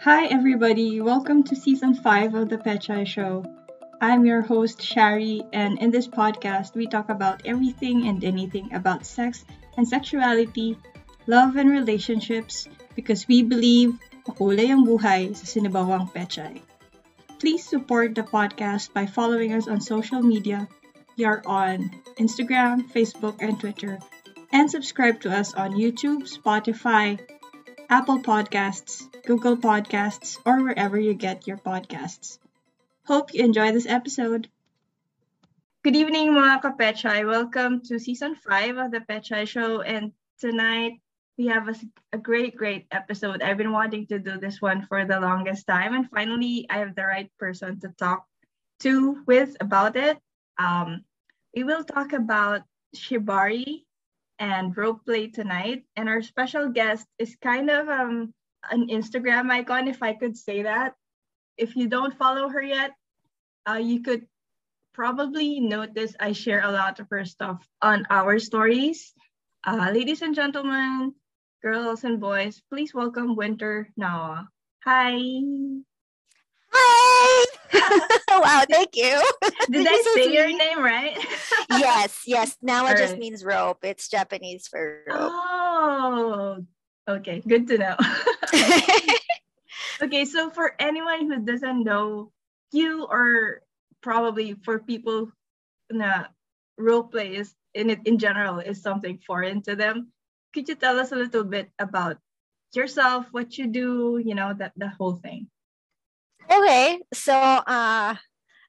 Hi, everybody. Welcome to season 5 of The Pechay Show. I'm your host, Shari, and in this podcast, we talk about everything and anything about sex and sexuality, love and relationships, because we believe makulay ang buhay sa sinibawang pechay. Please support the podcast by following us on social media. We are on Instagram, Facebook, and Twitter. And subscribe to us on YouTube, Spotify, Apple Podcasts, Google Podcasts, or wherever you get your podcasts. Hope you enjoy this episode. Good evening, mga kapechay. Welcome to season 5 of the Pechay Show. And tonight, we have a, a great, great episode. I've been wanting to do this one for the longest time. And finally, I have the right person to talk to with about it. Um, we will talk about Shibari and rope play tonight. And our special guest is kind of um, an Instagram icon, if I could say that. If you don't follow her yet, uh, you could probably notice I share a lot of her stuff on our stories. Uh, ladies and gentlemen, girls and boys, please welcome Winter Nawa. Hi. Hi. wow, thank you. Did I say your name right? yes, yes. Nawa it just means rope. It's Japanese for rope. Oh, okay. Good to know. okay, so for anyone who doesn't know you, or probably for people na rope play is in it in general is something foreign to them, could you tell us a little bit about yourself, what you do, you know, that the whole thing? Okay, so uh,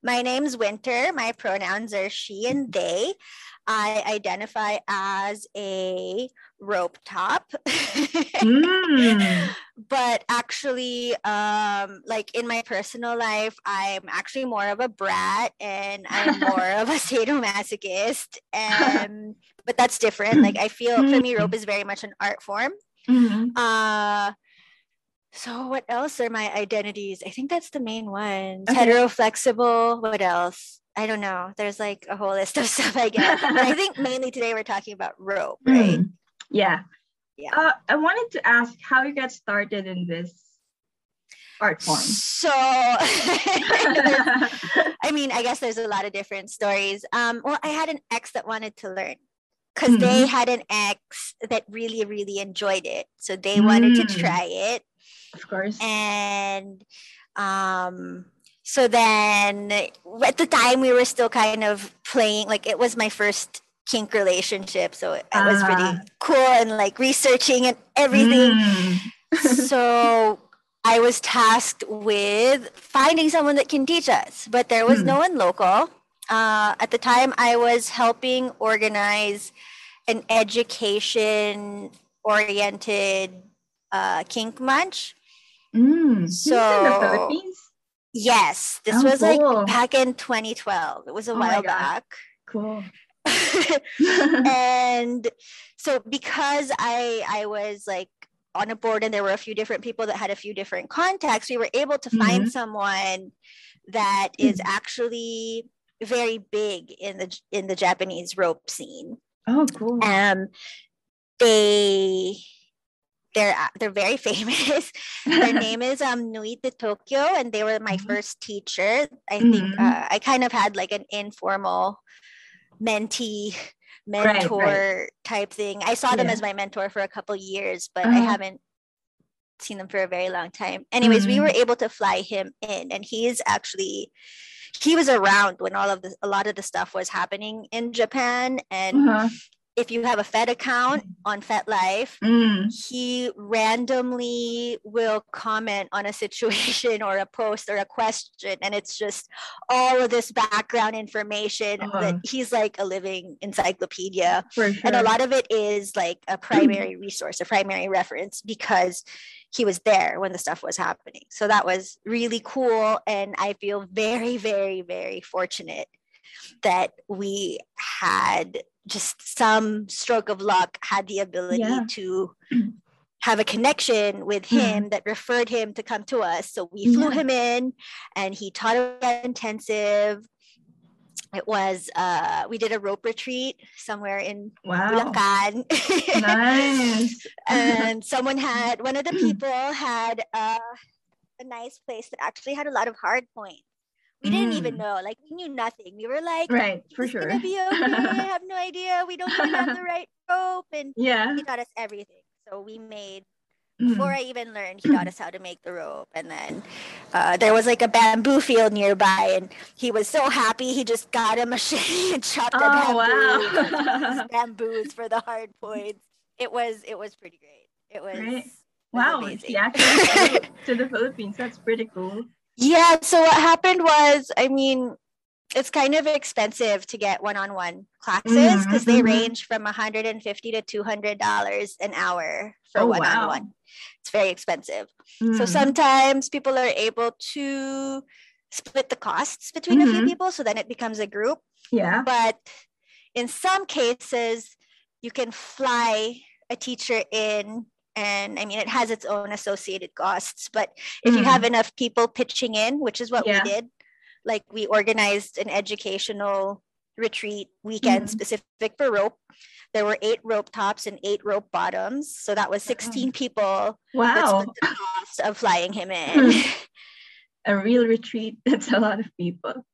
my name's Winter. My pronouns are she and they. I identify as a rope top. mm. But actually, um, like in my personal life, I'm actually more of a brat and I'm more of a sadomasochist. And but that's different. Like I feel for me, rope is very much an art form. Mm-hmm. Uh so what else are my identities? I think that's the main one. Okay. Hetero, flexible. What else? I don't know. There's like a whole list of stuff I guess. but I think mainly today we're talking about rope, right? Mm. Yeah. Yeah. Uh, I wanted to ask how you got started in this art form. So, I mean, I guess there's a lot of different stories. Um, well, I had an ex that wanted to learn because mm-hmm. they had an ex that really, really enjoyed it. So they mm. wanted to mm. try it. Of course. And um, so then at the time we were still kind of playing, like it was my first kink relationship. So it uh, was pretty cool and like researching and everything. Mm. so I was tasked with finding someone that can teach us, but there was mm. no one local. Uh, at the time, I was helping organize an education oriented uh, kink munch Mm, so in the Philippines? Yes, this oh, was cool. like back in 2012. It was a oh while back. Cool. and so because I I was like on a board and there were a few different people that had a few different contacts, we were able to mm-hmm. find someone that is mm-hmm. actually very big in the in the Japanese rope scene. Oh, cool. Um, they they're uh, they're very famous. Their name is um Nui de Tokyo, and they were my mm-hmm. first teacher. I mm-hmm. think uh, I kind of had like an informal mentee mentor right, right. type thing. I saw them yeah. as my mentor for a couple years, but uh-huh. I haven't seen them for a very long time. Anyways, mm-hmm. we were able to fly him in, and he's actually he was around when all of the a lot of the stuff was happening in Japan, and uh-huh if you have a Fed account on FetLife, mm. he randomly will comment on a situation or a post or a question. And it's just all of this background information uh-huh. that he's like a living encyclopedia. Sure. And a lot of it is like a primary resource, a primary reference because he was there when the stuff was happening. So that was really cool. And I feel very, very, very fortunate that we had just some stroke of luck had the ability yeah. to have a connection with mm-hmm. him that referred him to come to us. So we flew yeah. him in and he taught us intensive. It was uh we did a rope retreat somewhere in wow. Bulacan. nice. and someone had one of the people had uh a nice place that actually had a lot of hard points. We mm. didn't even mm. know, like we knew nothing. We were like, right, for sure. Gonna be okay. I have no idea. We don't even have the right rope, and yeah, he taught us everything. So we made before mm. I even learned, he taught us how to make the rope. And then uh, there was like a bamboo field nearby, and he was so happy he just got a machete and chopped oh, bamboo. Wow. bamboos for the hard points. It was it was pretty great. It was. Right. Wow, he actually to the Philippines. That's pretty cool. Yeah. So what happened was, I mean, it's kind of expensive to get one-on-one classes because mm-hmm. they mm-hmm. range from 150 to 200 dollars an hour for oh, one-on-one. Wow. It's very expensive. Mm. So sometimes people are able to split the costs between mm-hmm. a few mm-hmm. people, so then it becomes a group. Yeah. But in some cases, you can fly a teacher in and I mean it has its own associated costs. But if mm. you have enough people pitching in, which is what yeah. we did, like we organized an educational retreat weekend mm. specific for rope. There were eight rope tops and eight rope bottoms. So that was 16 people. Wow. the cost of flying him in. a real retreat. That's a lot of people.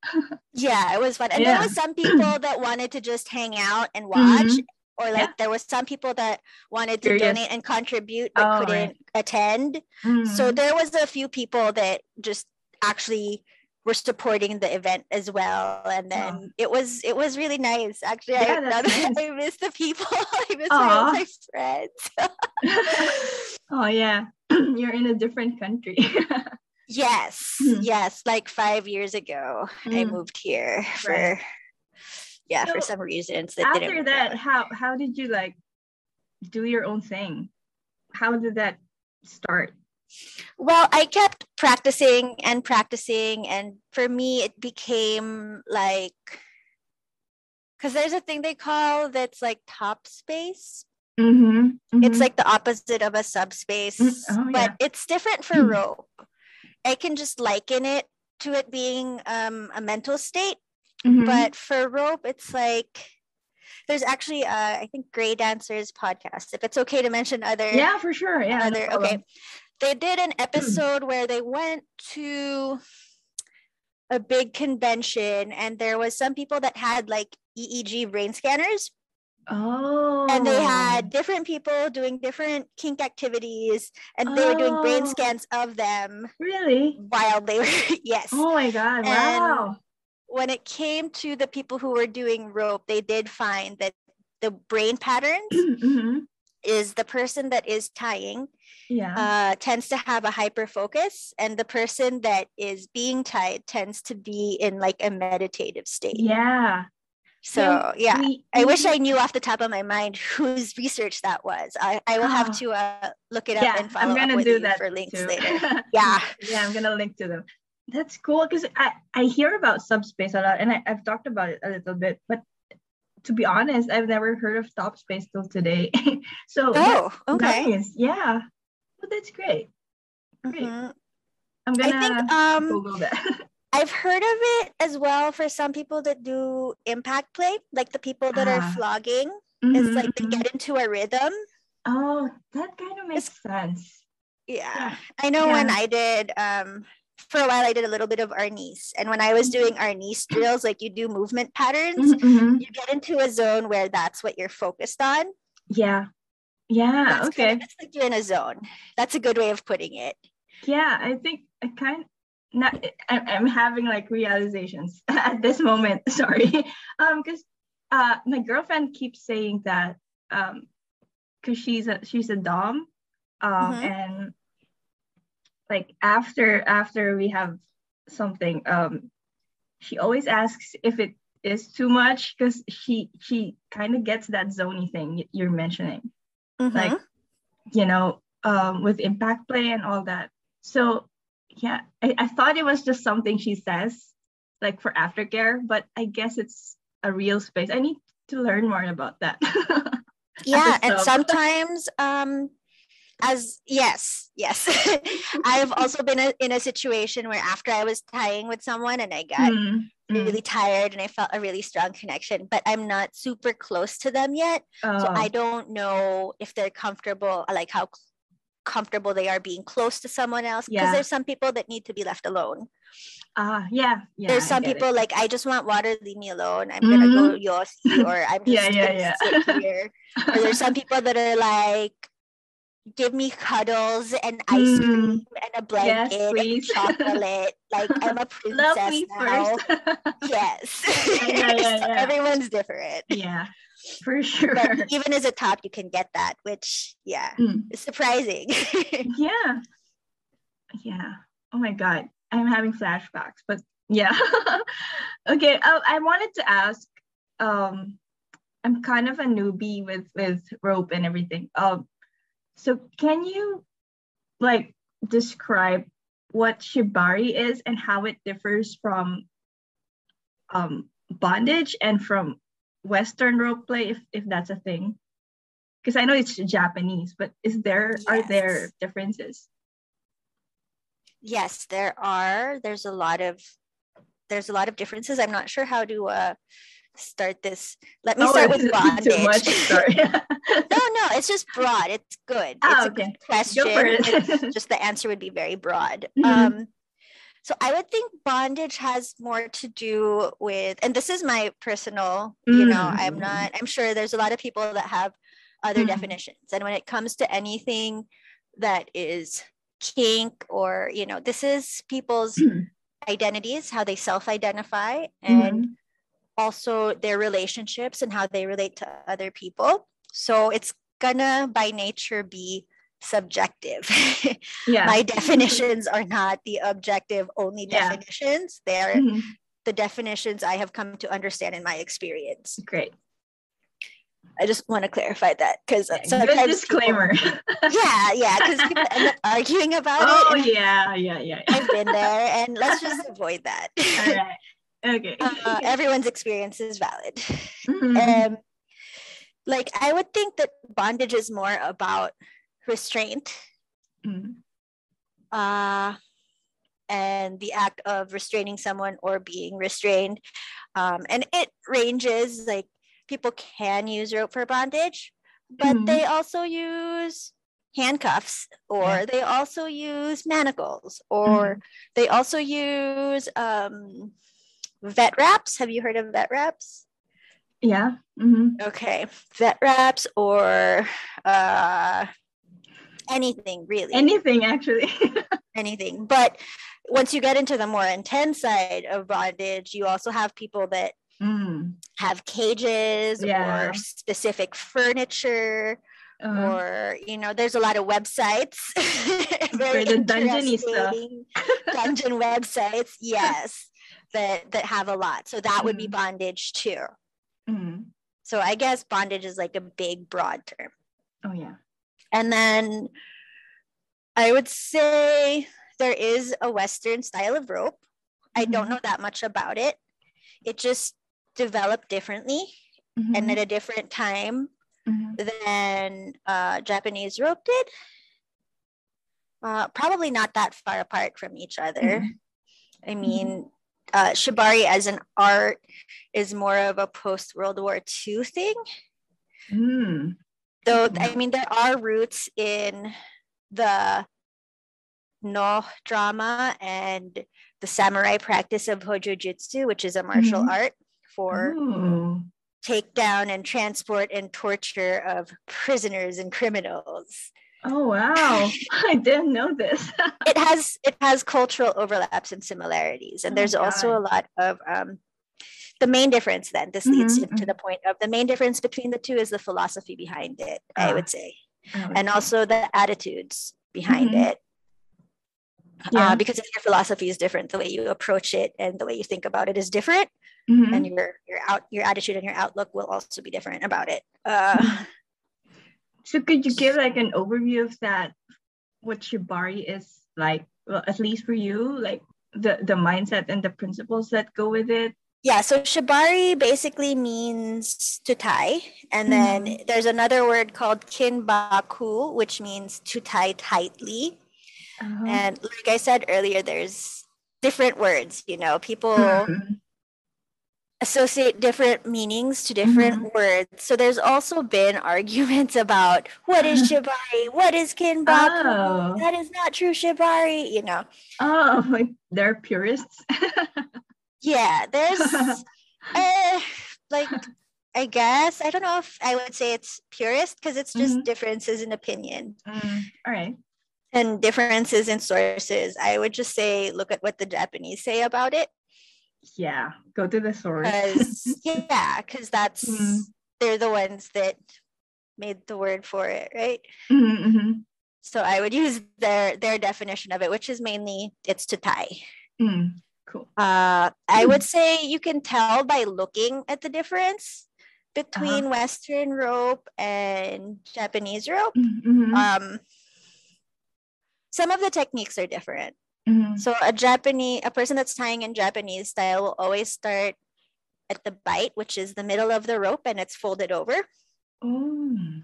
yeah, it was fun. And yeah. there was some people that wanted to just hang out and watch. Mm-hmm or like yeah. there was some people that wanted to Curious. donate and contribute but oh, couldn't right. attend mm-hmm. so there was a few people that just actually were supporting the event as well and then oh. it was it was really nice actually yeah, I, nice. I miss the people I miss Aww. my friends oh yeah you're in a different country yes mm. yes like five years ago mm. I moved here right. for yeah, so for some reasons that after that, how how did you like do your own thing? How did that start? Well, I kept practicing and practicing, and for me, it became like because there's a thing they call that's like top space. Mm-hmm, mm-hmm. It's like the opposite of a subspace, mm, oh, but yeah. it's different for mm-hmm. rope. I can just liken it to it being um, a mental state Mm-hmm. But for rope, it's like there's actually uh, I think Graydancer's podcast. If it's okay to mention other Yeah, for sure. Yeah. Other no okay. They did an episode where they went to a big convention and there was some people that had like EEG brain scanners. Oh. And they had different people doing different kink activities and they oh. were doing brain oh. scans of them. Really? While they were yes. Oh my god. And wow when it came to the people who were doing rope, they did find that the brain patterns mm-hmm. is the person that is tying yeah. uh, tends to have a hyper focus, and the person that is being tied tends to be in like a meditative state. Yeah. So yeah, we, I wish I knew off the top of my mind whose research that was. I, I will have ah. to uh, look it up yeah, and follow I'm gonna up with do you that for links too. later. Yeah. yeah, I'm gonna link to them. That's cool because I, I hear about subspace a lot and I, I've talked about it a little bit, but to be honest, I've never heard of top space till today. so oh, okay. Nice. Yeah. But that's great. Great. Mm-hmm. I'm gonna I think, um, Google that. I've heard of it as well for some people that do impact play, like the people that ah. are flogging. Mm-hmm, it's like they mm-hmm. get into a rhythm. Oh, that kind of makes it's, sense. Yeah. yeah. I know yeah. when I did um for a while I did a little bit of arnis. And when I was doing arnis drills, like you do movement patterns, mm-hmm. you get into a zone where that's what you're focused on. Yeah. Yeah. That's okay. Kind of, like you're in a zone. That's a good way of putting it. Yeah. I think I kind of not I'm having like realizations at this moment. Sorry. Um, because uh my girlfriend keeps saying that um because she's a she's a dom um mm-hmm. and like after after we have something um she always asks if it is too much because she she kind of gets that zony thing you're mentioning. Mm-hmm. like you know um with impact play and all that. So yeah I, I thought it was just something she says like for aftercare but i guess it's a real space. I need to learn more about that. Yeah and sometimes um as yes yes i've also been a, in a situation where after i was tying with someone and i got mm, really tired and i felt a really strong connection but i'm not super close to them yet oh. so i don't know if they're comfortable like how comfortable they are being close to someone else because Yeah. there's some people that need to be left alone Ah, yeah, yeah. there's some get it. people like i just want water leave me alone i'm gonna go yossi or i'm just Yeah, yeah, gonna yeah. sit here or there's some people that are like give me cuddles and ice Mm. cream and a blanket and chocolate like i'm a princess now yes Yeah, yeah, yeah, So everyone's different yeah, for sure. but even as a top you can get that which yeah Mm. is surprising Yeah. Yeah. Oh my God. I'm having flashbacks, but yeah. okay. Uh, I wanted to ask, um, I'm kind of a newbie with with rope and everything. Um, so can you like describe what shibari is and how it differs from um bondage and from Western rope play, if if that's a thing? Because I know it's Japanese, but is there are there differences? yes there are there's a lot of there's a lot of differences i'm not sure how to uh start this let me Oh, start with it bondage Too much. Sorry. no no it's just broad it's good Ah, it's a okay. good question it. just the answer would be very broad Mhm. um so i would think bondage has more to do with and this is my personal you know i'm Mm. not i'm sure there's a lot of people that have other Mhm. definitions and when it comes to anything that is kink or you know this is people's Mhm. identities how they self-identify and Mhm. Also their relationships and how they relate to other people so it's gonna by nature be subjective yeah. my definitions are not the objective only Yeah. definitions they're Mhm. the definitions i have come to understand in my experience Great. i just want to clarify that because Yeah, sometimes disclaimer. people, yeah yeah because people end up arguing about oh it and yeah, yeah, yeah. i've been there and let's just avoid that All right. Okay. uh, everyone's experience is valid Mhm. um like i would think that bondage is more about restraint Mhm. uh and the act of restraining someone or being restrained um and it ranges like people can use rope for bondage but Mhm. they also use handcuffs or they also use manacles or they also use um vet wraps have you heard of vet wraps Yeah. Mhm. okay vet wraps or uh anything really Anything actually. anything but once you get into the more intense side of bondage you also have people that Mm. have cages Yeah. or specific furniture Uh, or you know there's a lot of websites very For the interesting dungeon websites yes that that have a lot so that would be Mhm. bondage too mm. so i guess bondage is like a big broad term Oh yeah. and then i would say there is a western style of rope i don't Mhm. know that much about it it just developed differently and Mhm. at a different time Mhm. than uh, Japanese rope did. Uh, probably not that far apart from each other. Mhm. I mean, uh, shibari as an art is more of a post World War II thing. Mm. Though, I mean, there are roots in the Noh drama and the samurai practice of hojojutsu, which is a martial Mhm. art for Ooh. takedown and transport and torture of prisoners and criminals. Oh wow. I didn't know this. It has it has cultural overlaps and similarities, and Oh there's also a lot of um, the main difference. Then this leads Mhm, to the point of the main difference between the two is the philosophy behind it. I Ah. would say, Oh, and also the attitudes behind Mhm. it. Yeah. Uh, because if your philosophy is different, the way you approach it and the way you think about it is different, Mhm. and your your out your attitude and your outlook will also be different about it. Uh, So could you give like an overview of that? What shibari is like? Well, at least for you, like the the mindset and the principles that go with it. yeah, so shibari basically means to tie, and then Mhm. there's another word called kinbaku, which means to tie tightly. Uh-huh. And like I said earlier, there's different words. You know, people Mhm. Associate different meanings to different mm-hmm. words. So there's also been arguments about what is shibari, what is kinbaku, oh. that is not true shibari, you know. Oh, like they're purists. yeah, there's uh, like I guess I don't know if I would say it's purist because it's just mm-hmm. differences in opinion. Mm, all right. And differences in sources. I would just say look at what the Japanese say about it yeah go to the source Cause, yeah because that's mm-hmm. they're the ones that made the word for it right mm-hmm, mm-hmm. so i would use their their definition of it which is mainly it's to tie mm, cool uh i would say you can tell by looking at the difference between uh-huh. western rope and japanese rope mm-hmm. um some of the techniques are different Mm-hmm. So a Japanese, a person that's tying in Japanese style will always start at the bight, which is the middle of the rope, and it's folded over. Mm.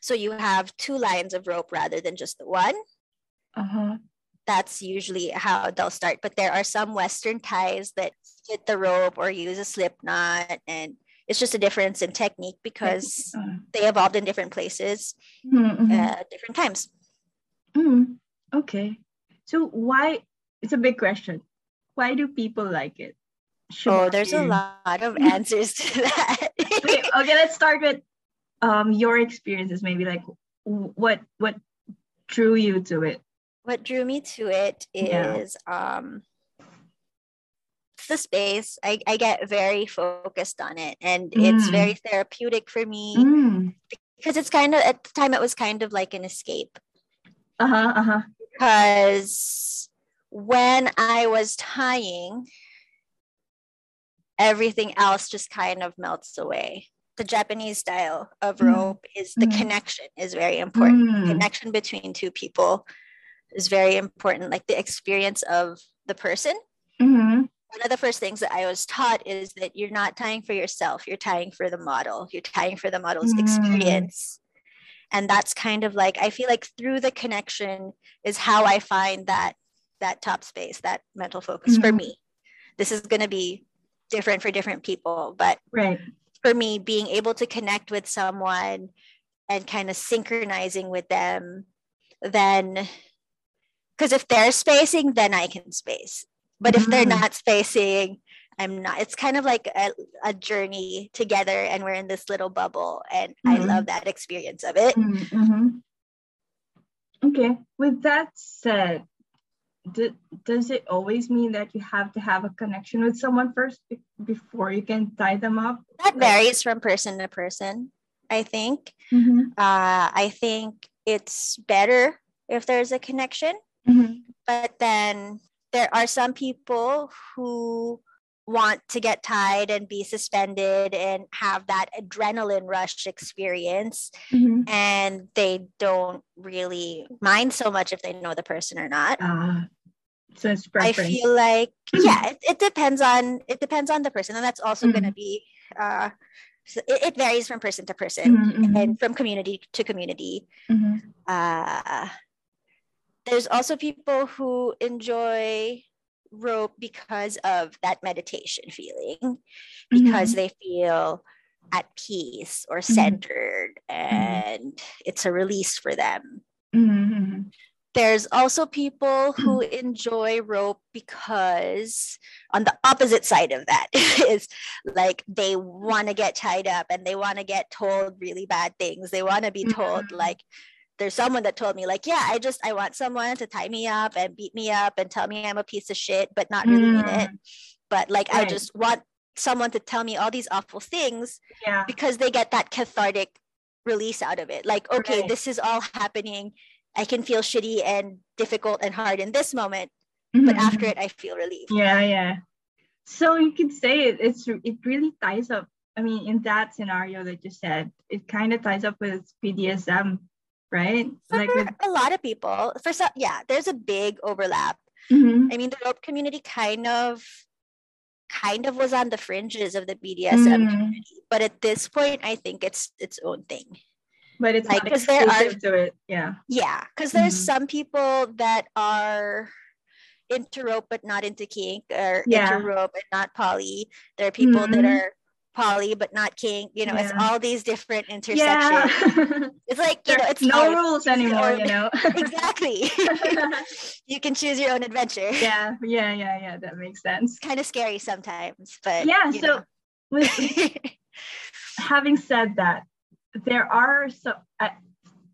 So you have two lines of rope rather than just the one. Uh-huh. That's usually how they'll start. But there are some Western ties that split the rope or use a slip knot, and it's just a difference in technique because uh-huh. they evolved in different places, mm-hmm. uh, different times. Mm. Okay. So why? It's a big question. Why do people like it? Oh, there's a lot of answers to that. okay, okay, let's start with um your experiences. Maybe like what what drew you to it. What drew me to it is yeah. um the space. I, I get very focused on it and mm. it's very therapeutic for me mm. because it's kind of at the time it was kind of like an escape. Uh-huh. Uh-huh because when I was tying, everything else just kind of melts away. The Japanese style of mm. rope mm. is the mm. connection is very important. Mm. Connection between two people is very important, like the experience of the person. Mm-hmm. One of the first things that I was taught is that you're not tying for yourself, you're tying for the model, you're tying for the model's mm. experience and that's kind of like i feel like through the connection is how i find that that top space that mental focus mm-hmm. for me this is going to be different for different people but right for me being able to connect with someone and kind of synchronizing with them then because if they're spacing then i can space but if they're mm-hmm. not spacing I'm not. It's kind of like a, a journey together, and we're in this little bubble, and mm-hmm. I love that experience of it. Mm-hmm. Okay. With that said, do, does it always mean that you have to have a connection with someone first be- before you can tie them up? That varies from person to person. I think. Mm-hmm. Uh, I think it's better if there's a connection, mm-hmm. but then there are some people who want to get tied and be suspended and have that adrenaline rush experience mm-hmm. and they don't really mind so much if they know the person or not uh, so it's i feel like yeah it, it, depends on it depends on the person and that's also mm-hmm. going to be uh so it, it, varies from person to person mm-hmm. and from community to community mm-hmm. uh there's also people who enjoy rope because of that meditation feeling, because mm-hmm. they feel at peace or mm-hmm. centered mm-hmm. and it's a release for them. Mm-hmm. There's also people who enjoy rope because, on the opposite side of that, is like they want to get tied up and they want to get told really bad things. They want to be told, mm-hmm. like, there's someone that told me like yeah i just i want someone to tie me up and beat me up and tell me i'm a piece of shit but not really mm. mean it mm. but like right. i just want someone to tell me all these awful things yeah. because they get that cathartic release out of it like okay right. this is all happening i can feel shitty and difficult and hard in this moment mm-hmm. but after it i feel relieved yeah yeah so you could say it, it's it really ties up i mean in that scenario that you said it kind of ties up with bdsm right? For like with- a lot of people, for some, yeah, there's a big overlap. Mm-hmm. I mean, the rope community kind of kind of was on the fringes of the BDSM mm. community, but at this point, I think it's its own thing. But it's like because there are to it, yeah, yeah, because there's mm-hmm. some people that are into rope but not into kink or Yeah. into rope and not poly there are people that Mhm. are poly but not kink you know it's all these different intersections yeah. it's like you know it's no rules anymore, you know. exactly you can choose your own adventure yeah, yeah, yeah, yeah. That makes sense. kind of scary sometimes but Yeah. So, with, having said that, there are so I,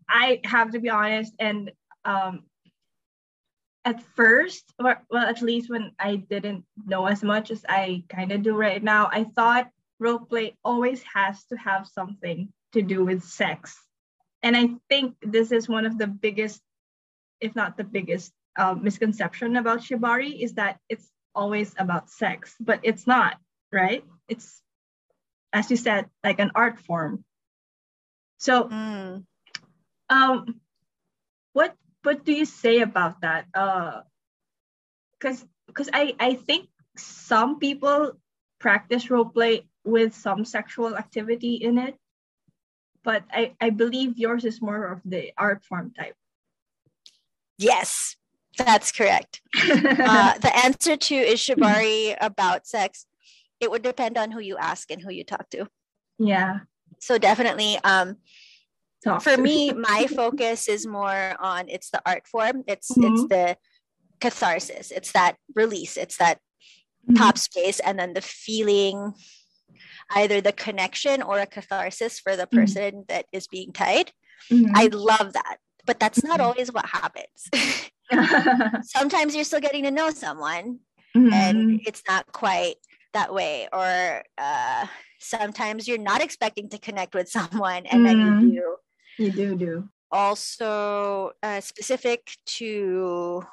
I have to be honest, and um, at first, or well, at least when I didn't know as much as I kind of do right now, I thought rope play always has to have something to do with sex, and I think this is one of the biggest, if not the biggest, uh, misconception about shibari is that it's always about sex, but it's not, right? It's as you said, like an art form. So, Mm. um, what what do you say about that? Uh, because because I I think some people practice rope play with some sexual activity in it, but I I believe yours is more of the art form type. yes that's correct uh, the answer to is shibari about sex it would depend on who you ask and who you talk to yeah. so definitely um talk for to- me my focus is more on it's the art form it's it's Mhm. the catharsis it's that release it's that Mhm. top space and then the feeling either the connection or a catharsis for the Mhm. person that is being tied Mhm. i love that but that's not Mhm. always what happens sometimes you're still getting to know someone and it's not quite that way or uh, sometimes you're not expecting to connect with someone and then you do you do do. also uh, specific to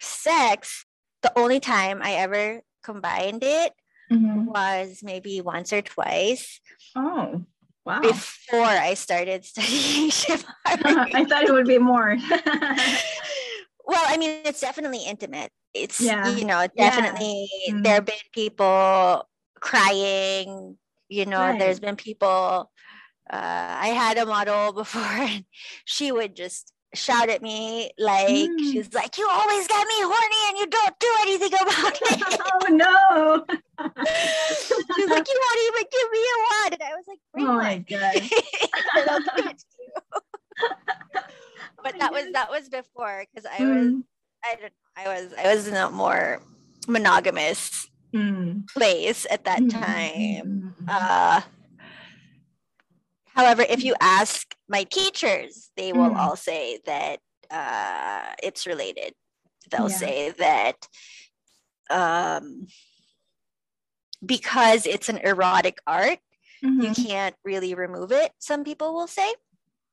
sex the only time i ever combined it Mhm. was maybe once or twice Oh, wow. before i started studying I thought it would be more. well i mean it's definitely intimate it's Yeah. you know Yeah. definitely Mm. there have been people crying you know Right. there's been people uh, i had a model before and she would just shout at me like Mm. she's like you always get me horny and you don't do anything about it oh no. she's like you won't even give me a one and i was like Oh my God. and I'll give it to you. but that was that was before because i was Mm. I don't I was I was in a more monogamous Mm. place at that Mm, time. mm, mm, Uh however, if you ask my teachers, they will Mm. all say that uh it's related. They'll Yeah. say that um because it's an erotic art, you mhm. can't really remove it, some people will say.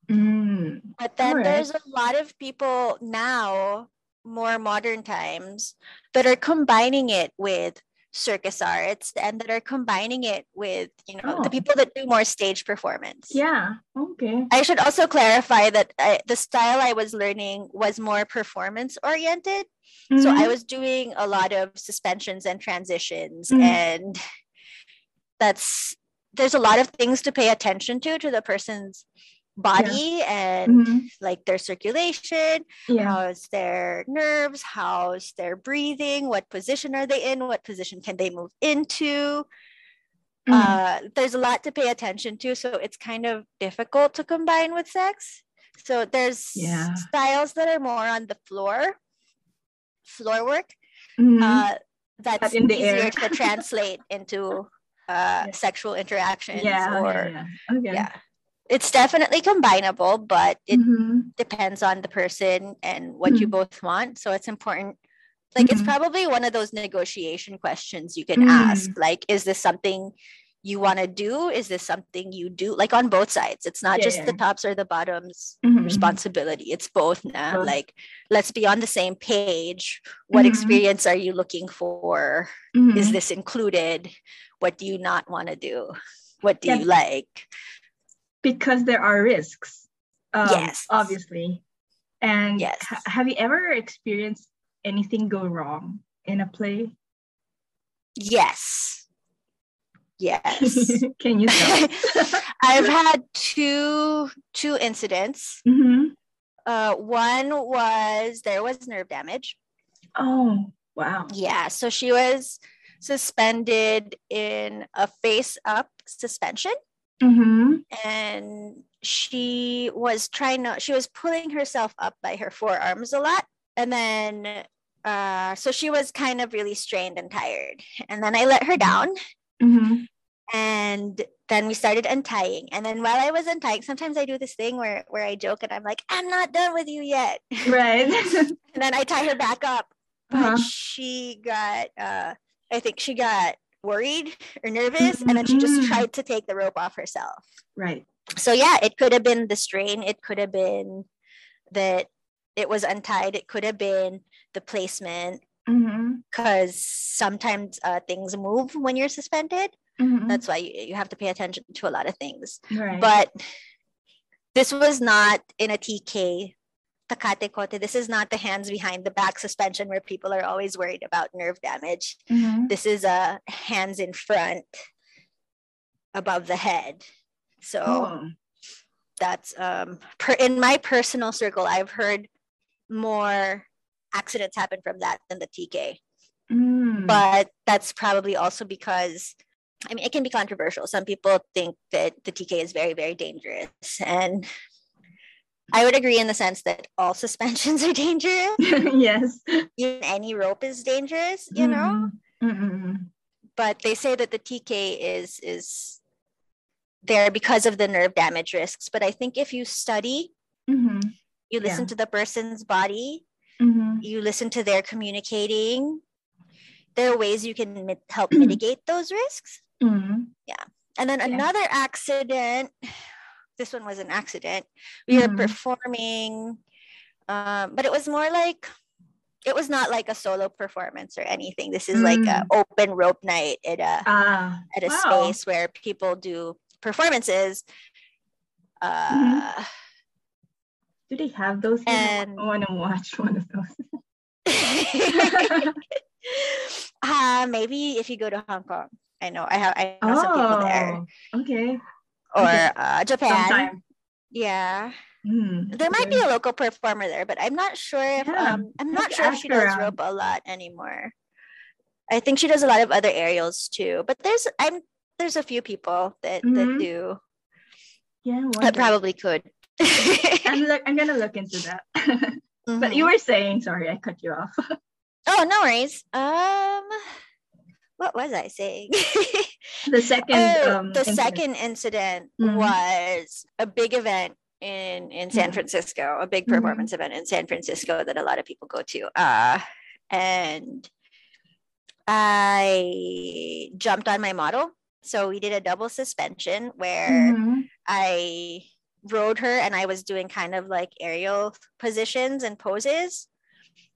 Mm. But then Alright. there's a lot of people now, more modern times, that are combining it with circus arts and that are combining it with, you know, Oh. the people that do more stage performance. Yeah. Okay. I should also clarify that I, the style I was learning was more performance oriented. So I Mhm. was doing a lot of suspensions and transitions Mhm. and that's there's a lot of things to pay attention to to the person's body and Mhm. like their circulation Yeah. how's their nerves how's their breathing what position are they in what position can they move into Mm. uh, there's a lot to pay attention to so it's kind of difficult to combine with sex so there's Yeah. styles that are more on the floor floor work Mhm. uh, that's in the easier air. to translate into uh, Yeah. sexual interactions yeah, or yeah. Yeah. Okay. It's definitely combinable but it Mhm. depends on the person and what you Mm. both want so it's important like it's Mhm. probably one of those negotiation questions you can Mm. ask like is this something you want to do is this something you do like on both sides it's not Yeah, just yeah. the tops or the bottoms Mhm. responsibility it's both now Both. like let's be on the same page what Mhm. experience are you looking for is this included what do you not want to do what do Yeah. you like because there are risks. Um, Yes. Obviously. And Yes. ha- have you ever experienced anything go wrong in a play? yes yes Can you tell? I've had two two incidents. Mhm. Uh, one was there was nerve damage. Oh, wow. Yeah. So she was suspended in a face up suspension. Mm-hmm. And she was trying to, she was pulling herself up by her forearms a lot. And then, uh, so she was kind of really strained and tired. And then I let her down. Mm-hmm. And then we started untying. And then while I was untying, sometimes I do this thing where, where I joke and I'm like, I'm not done with you yet. Right. and then I tie her back up. But Uh-huh. she got, uh, I think she got worried or nervous. And then she just Mhm. tried to take the rope off herself. right. So, yeah, it could have been the strain. It could have been that it was untied. It could have been the placement Mm-hmm. because sometimes uh, things move when you're suspended. Mm-hmm. That's why you, you have to pay attention to a lot of things. right. But this was not in a TK takate kote. This is not the hands behind the back suspension where people are always worried about nerve damage. Mhm. This is a hands in front above the head. So Oh. that's um per, in my personal circle, I've heard more accidents happen from that than the TK. Mm. But that's probably also because I mean it can be controversial. Some people think that the TK is very, very dangerous. And I would agree in the sense that all suspensions are dangerous. yes. Even any rope is dangerous, you know. Mm-mm. But they say that the TK is is there because of the nerve damage risks. But I think if you study, Mhm. you listen Yeah. to the person's body, Mhm. you listen to their communicating, there are ways you can mit- help mitigate those risks. Mhm. And then Yeah. another accident. This one was an accident. We were Mhm. performing, um, but it was more like it was not like a solo performance or anything. This is like an open rope night at a Ah. at a wow. space where people do performances. Uh, Do they have those? And- I want to watch one of those. uh, maybe if you go to Hong Kong, I know I have I know some people there Oh, Okay. Or okay. uh, Japan. Sometime. Yeah. Mm, there might be a local performer there, but I'm not sure if Yeah, um I'm not sure if she does around. rope a lot anymore. I think she does a lot of other aerials too, but there's I'm there's a few people that Mhm. that do Yeah. that probably could. I'm look. I'm gonna look into that. but Mhm. you were saying, sorry, I cut you off. oh no worries. Um, what was I saying? The second. oh, um, the incident. second incident Mhm. was a big event in in San Mhm. Francisco, a big Mhm. performance event in San Francisco that a lot of people go to. Uh, and I jumped on my model. So we did a double suspension where Mhm. I rode her and I was doing kind of like aerial positions and poses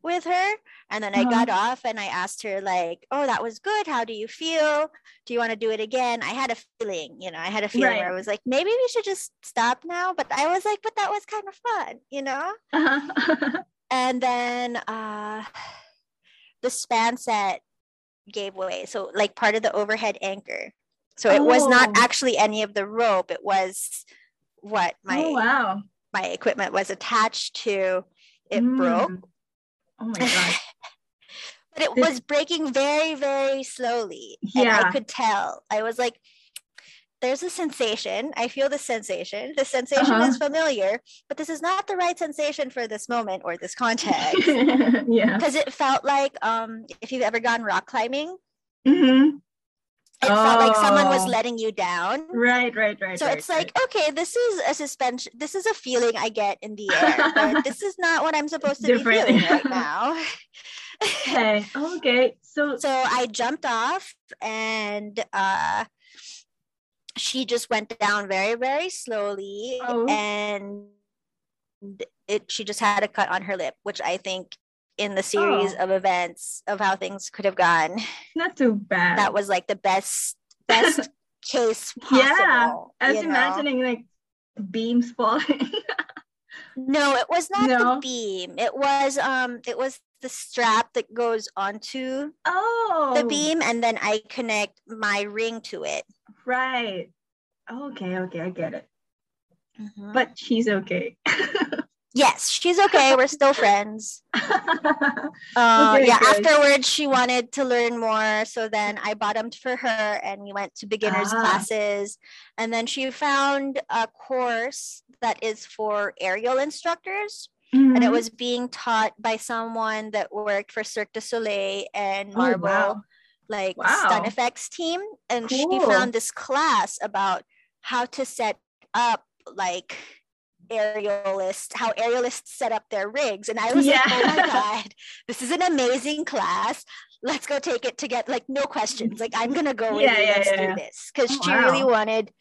with her. And then I Uh-huh. got off and I asked her, like, oh, that was good. How do you feel? Do you want to do it again? I had a feeling, you know, I had a feeling where I was like, maybe we should just stop now. But I was like, but that was kind of fun, you know? Uh-huh. And then uh the span set gave way. So like part of the overhead anchor. So it was not Oh. actually any of the rope. It was what my oh wow. my equipment was attached to. It Mm. broke. Oh my god. but it This- was breaking very, very slowly. And Yeah. I could tell. I was like, there's a sensation. I feel the sensation. The sensation Uh-huh. is familiar, but this is not the right sensation for this moment or this context. yeah. Because it felt like um if you've ever gone rock climbing, hmm it felt like someone was Oh. letting you down. Right, right, right. So right, it's like, okay, this is a suspension. This is a feeling I get in the air, but this is not what I'm supposed to Different. be feeling right now. okay, okay. So, so I jumped off and uh, she just went down very, very slowly. Oh. And it she just had a cut on her lip, which I think in the series Oh. of events of how things could have gone, not too bad. that was like the best best case possible. Yeah, I was you know? imagining like beams falling. No, it was not No? the beam. It was um it was the strap that goes onto oh, the beam and then I connect my ring to it. Right. Okay, okay, I get it. Mhm. But she's okay. Yes, she's okay. We're still friends. Uh, Okay, yeah, good. afterwards, she wanted to learn more. So then I bottomed for her and we went to beginners Ah. classes. And then she found a course that is for aerial instructors. And it Mhm. was being taught by someone that worked for Cirque du Soleil and Oh, wow. like Wow. stun effects team. And she found this class about how to set up like aerialists, how aerialists set up their rigs. And I was like, oh my God, this is an amazing class. Let's go take it to get like no questions. Like I'm gonna go Yeah, yeah, Let's yeah, do yeah. this. Because Oh, she really wanted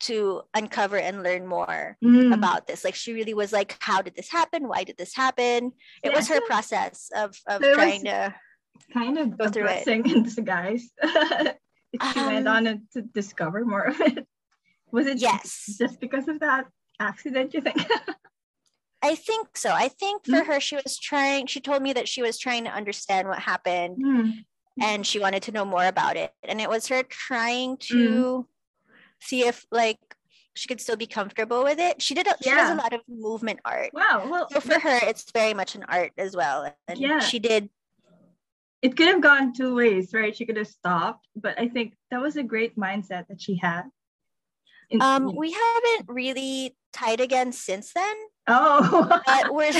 to uncover and learn more Mm. about this. Like she really was like, how did this happen? Why did this happen? It Yeah, was her process of of So trying to kind of Go through it. in disguise. she went Um, on to discover more of it. Was it yes. just because of that accident, you think? I think so. I think for Mm. her, she was trying, she told me that she was trying to understand what happened Mm. and she wanted to know more about it. And it was her trying to Mm. see if like she could still be comfortable with it. She did a, she does a lot of movement art. Wow. Well, So for her, it's very much an art as well. And Yeah. she did it could have gone two ways, right? She could have stopped, but I think that was a great mindset that she had. In- um we haven't really tied again since then. oh. But we're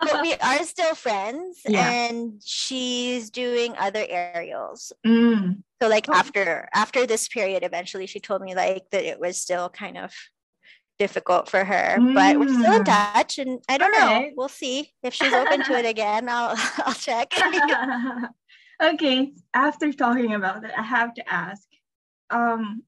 but we are still friends Yeah. and she's doing other aerials. Mm. So like Oh. after after this period, eventually she told me like that it was still kind of difficult for her. But we're still in Mm. touch and I don't know. We'll see. If she's open to it again, I'll I'll check. okay, after talking about it, I have to ask, um,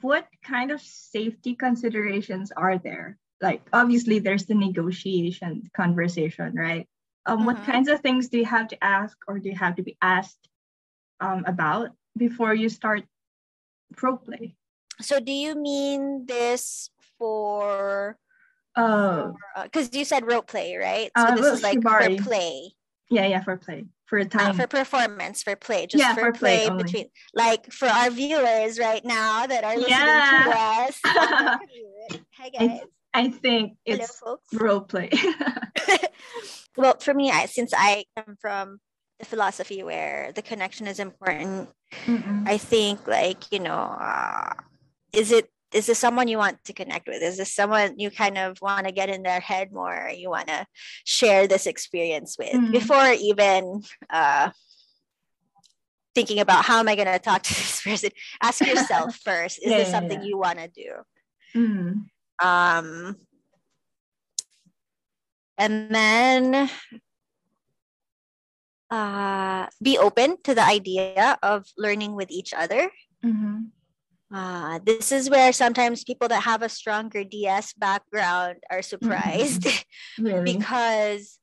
what kind of safety considerations are there? Like, obviously, there's the negotiation conversation, right? Um, what Mhm. kinds of things do you have to ask, or do you have to be asked um, about before you start rope play? so do you mean this for Uh, because you said rope play, right? So Uh, this is like shibari. for play. Yeah, yeah, for play, for a Uh, time. for performance, for play, just Yeah, for, for play play, between, like for our viewers right now that are listening Yeah. to us. on the commute. Hi guys, I think hello it's folks. role play. well, for me, I, since I come from the philosophy where the connection is important, Mm-mm. I think like you know, uh, is it is this someone you want to connect with? Is this someone you kind of want to get in their head more? You want to share this experience with Mhm. before even uh, thinking about how am I going to talk to this person? Ask yourself first: Is Yeah, this something yeah. you want to do? Mm. Um, and then uh, be open to the idea of learning with each other. Mhm. Uh, this is where sometimes people that have a stronger DS background are surprised Really? because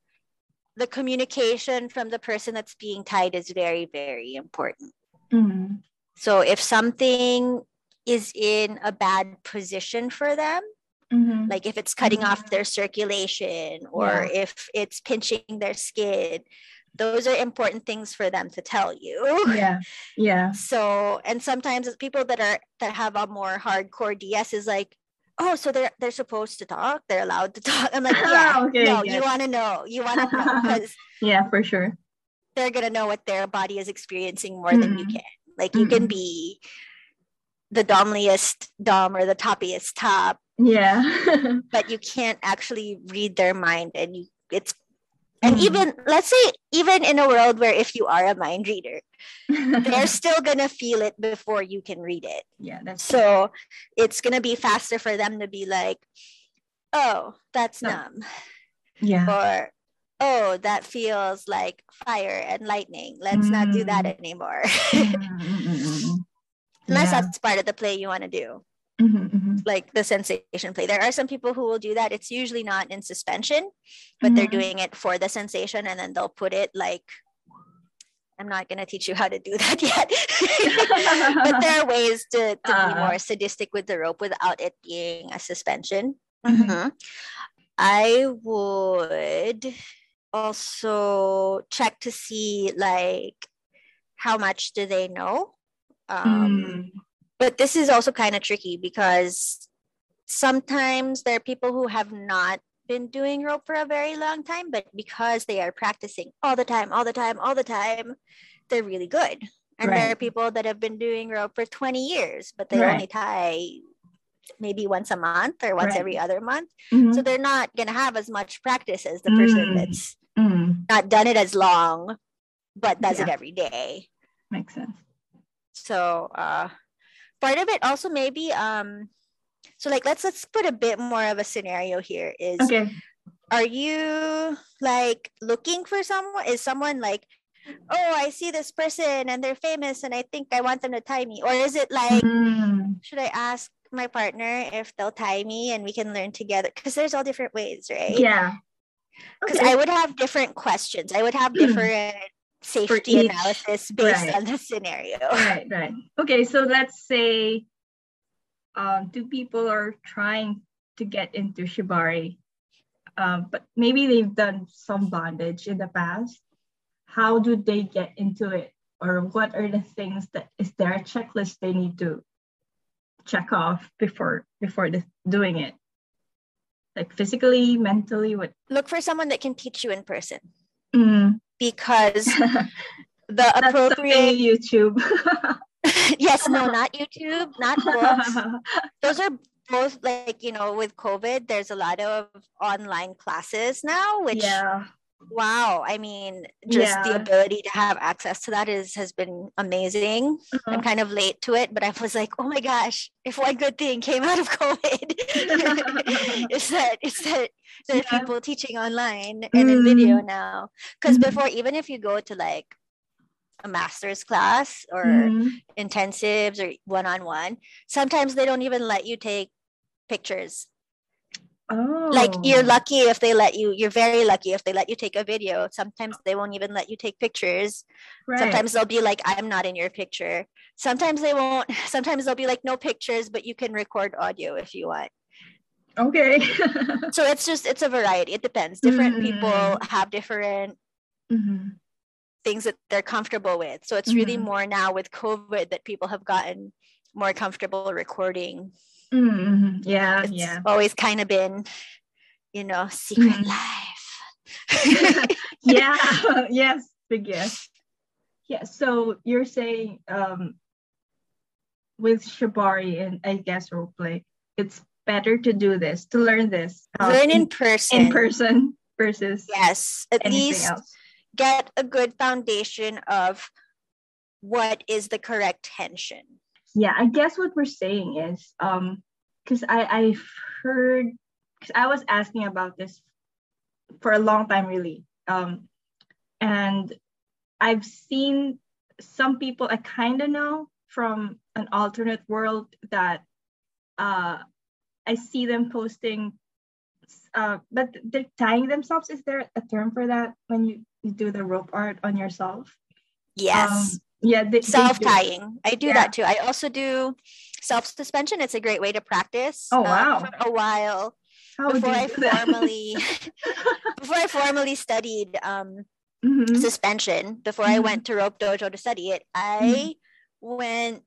the communication from the person that's being tied is very, very important. Mhm. So if something is in a bad position for them, Mhm. like if it's cutting off their circulation or if it's pinching their skin, those are important things for them to tell you. yeah, yeah. So, and sometimes it's people that are that have a more hardcore DS is like, oh, so they're they're supposed to talk, they're allowed to talk. I'm like, yeah, Okay, no, yes. you want to know, you want to know because Yeah, for sure. they're gonna know what their body is experiencing more than you Mhm. can. Like you can Mhm. be the domliest dom or the toppiest top, Yeah. but you can't actually read their mind, and you it's and Mhm. even let's say even in a world where if you are a mind reader, they're still gonna feel it before you can read it. yeah, that's So it's gonna be faster for them to be like, oh, that's No. numb, yeah. or oh, that feels like fire and lightning. Let's not do that Mm. anymore. Mm, mm, mm, mm. Unless Yeah. that's part of the play you want to do, Mhm, mhm. like the sensation play. There are some people who will do that. It's usually not in suspension, but they're Mhm. doing it for the sensation, and then they'll put it like. I'm not gonna teach you how to do that yet, but there are ways to, to be Uh. more sadistic with the rope without it being a suspension. Mhm. Mhm. I would also check to see like how much do they know. Um, Mm. But this is also kind of tricky because sometimes there are people who have not been doing rope for a very long time, but because they are practicing all the time, all the time, all the time, they're really good. And right. there are people that have been doing rope for 20 years, but they right. only tie maybe once a month or once right. every other month. Mm-hmm. So they're not going to have as much practice as the person mm-hmm. that's mm-hmm. not done it as long, but does yeah. it every day. Makes sense. So uh, part of it also maybe um, so like let's let's put a bit more of a scenario here. Is okay. Are you like looking for someone? Is someone like oh, I see this person and they're famous and I think I want them to tie me? Or is it like, mm. should I ask my partner if they'll tie me and we can learn together? Because there's all different ways, right? Yeah. Because okay. I would have different questions. I would have different safety analysis based right. on the scenario. Right, right. Okay, so let's say um, two people are trying to get into shibari, um, but maybe they've done some bondage in the past. How do they get into it? Or what are the things that is there a checklist they need to check off before before the, doing it? Like physically, mentally, what? Look for someone that can teach you in person. Mm. Because the appropriate YouTube. yes, no, not YouTube, not books. Those are both like, you know, with COVID, there's a lot of online classes now, which yeah. Wow, I mean, just yeah. the ability to have access to that is has been amazing. Uh-huh. I'm kind of late to it, but I was like, oh my gosh, if one good thing came out of COVID, it's that it's that there are yeah. people teaching online and mm. in video now. Because mm-hmm. before, even if you go to like a master's class or mm-hmm. intensives or one-on-one sometimes they don't even let you take pictures oh like you're oh. lucky if they let you you're very lucky if they let you take a video sometimes they won't even let you take pictures right. sometimes they'll be like i'm not in your picture sometimes they won't sometimes they'll be like no pictures but you can record audio if you want okay so it's just it's a variety it depends different mm-hmm. people have different mm-hmm things that they're comfortable with. So it's mm-hmm. really more now with COVID that people have gotten more comfortable recording. Mm-hmm. Yeah, it's yeah. Always kind of been, you know, secret mm-hmm. life. yeah. yes. Big yes. Yeah. So you're saying um, with Shibari and I guess rope play, it's better to do this to learn this. Um, learn in person. In person versus yes, at least else get a good foundation of what is the correct tension. Yeah, I guess what we're saying is um because I I've heard because I was asking about this for a long time really um and I've seen some people I kind of know from an alternate world that uh I see them posting uh but they're tying themselves is there a term for that when you you do the rope art on yourself? Yes. Um, yeah, they, self tying. I do yeah. that too. I also do self suspension. It's a great way to practice. Oh uh, wow! Uh, for a while How before I formally before I formally studied um, mm-hmm. suspension. Before mm-hmm. I went to rope dojo to study it, I mm-hmm. went.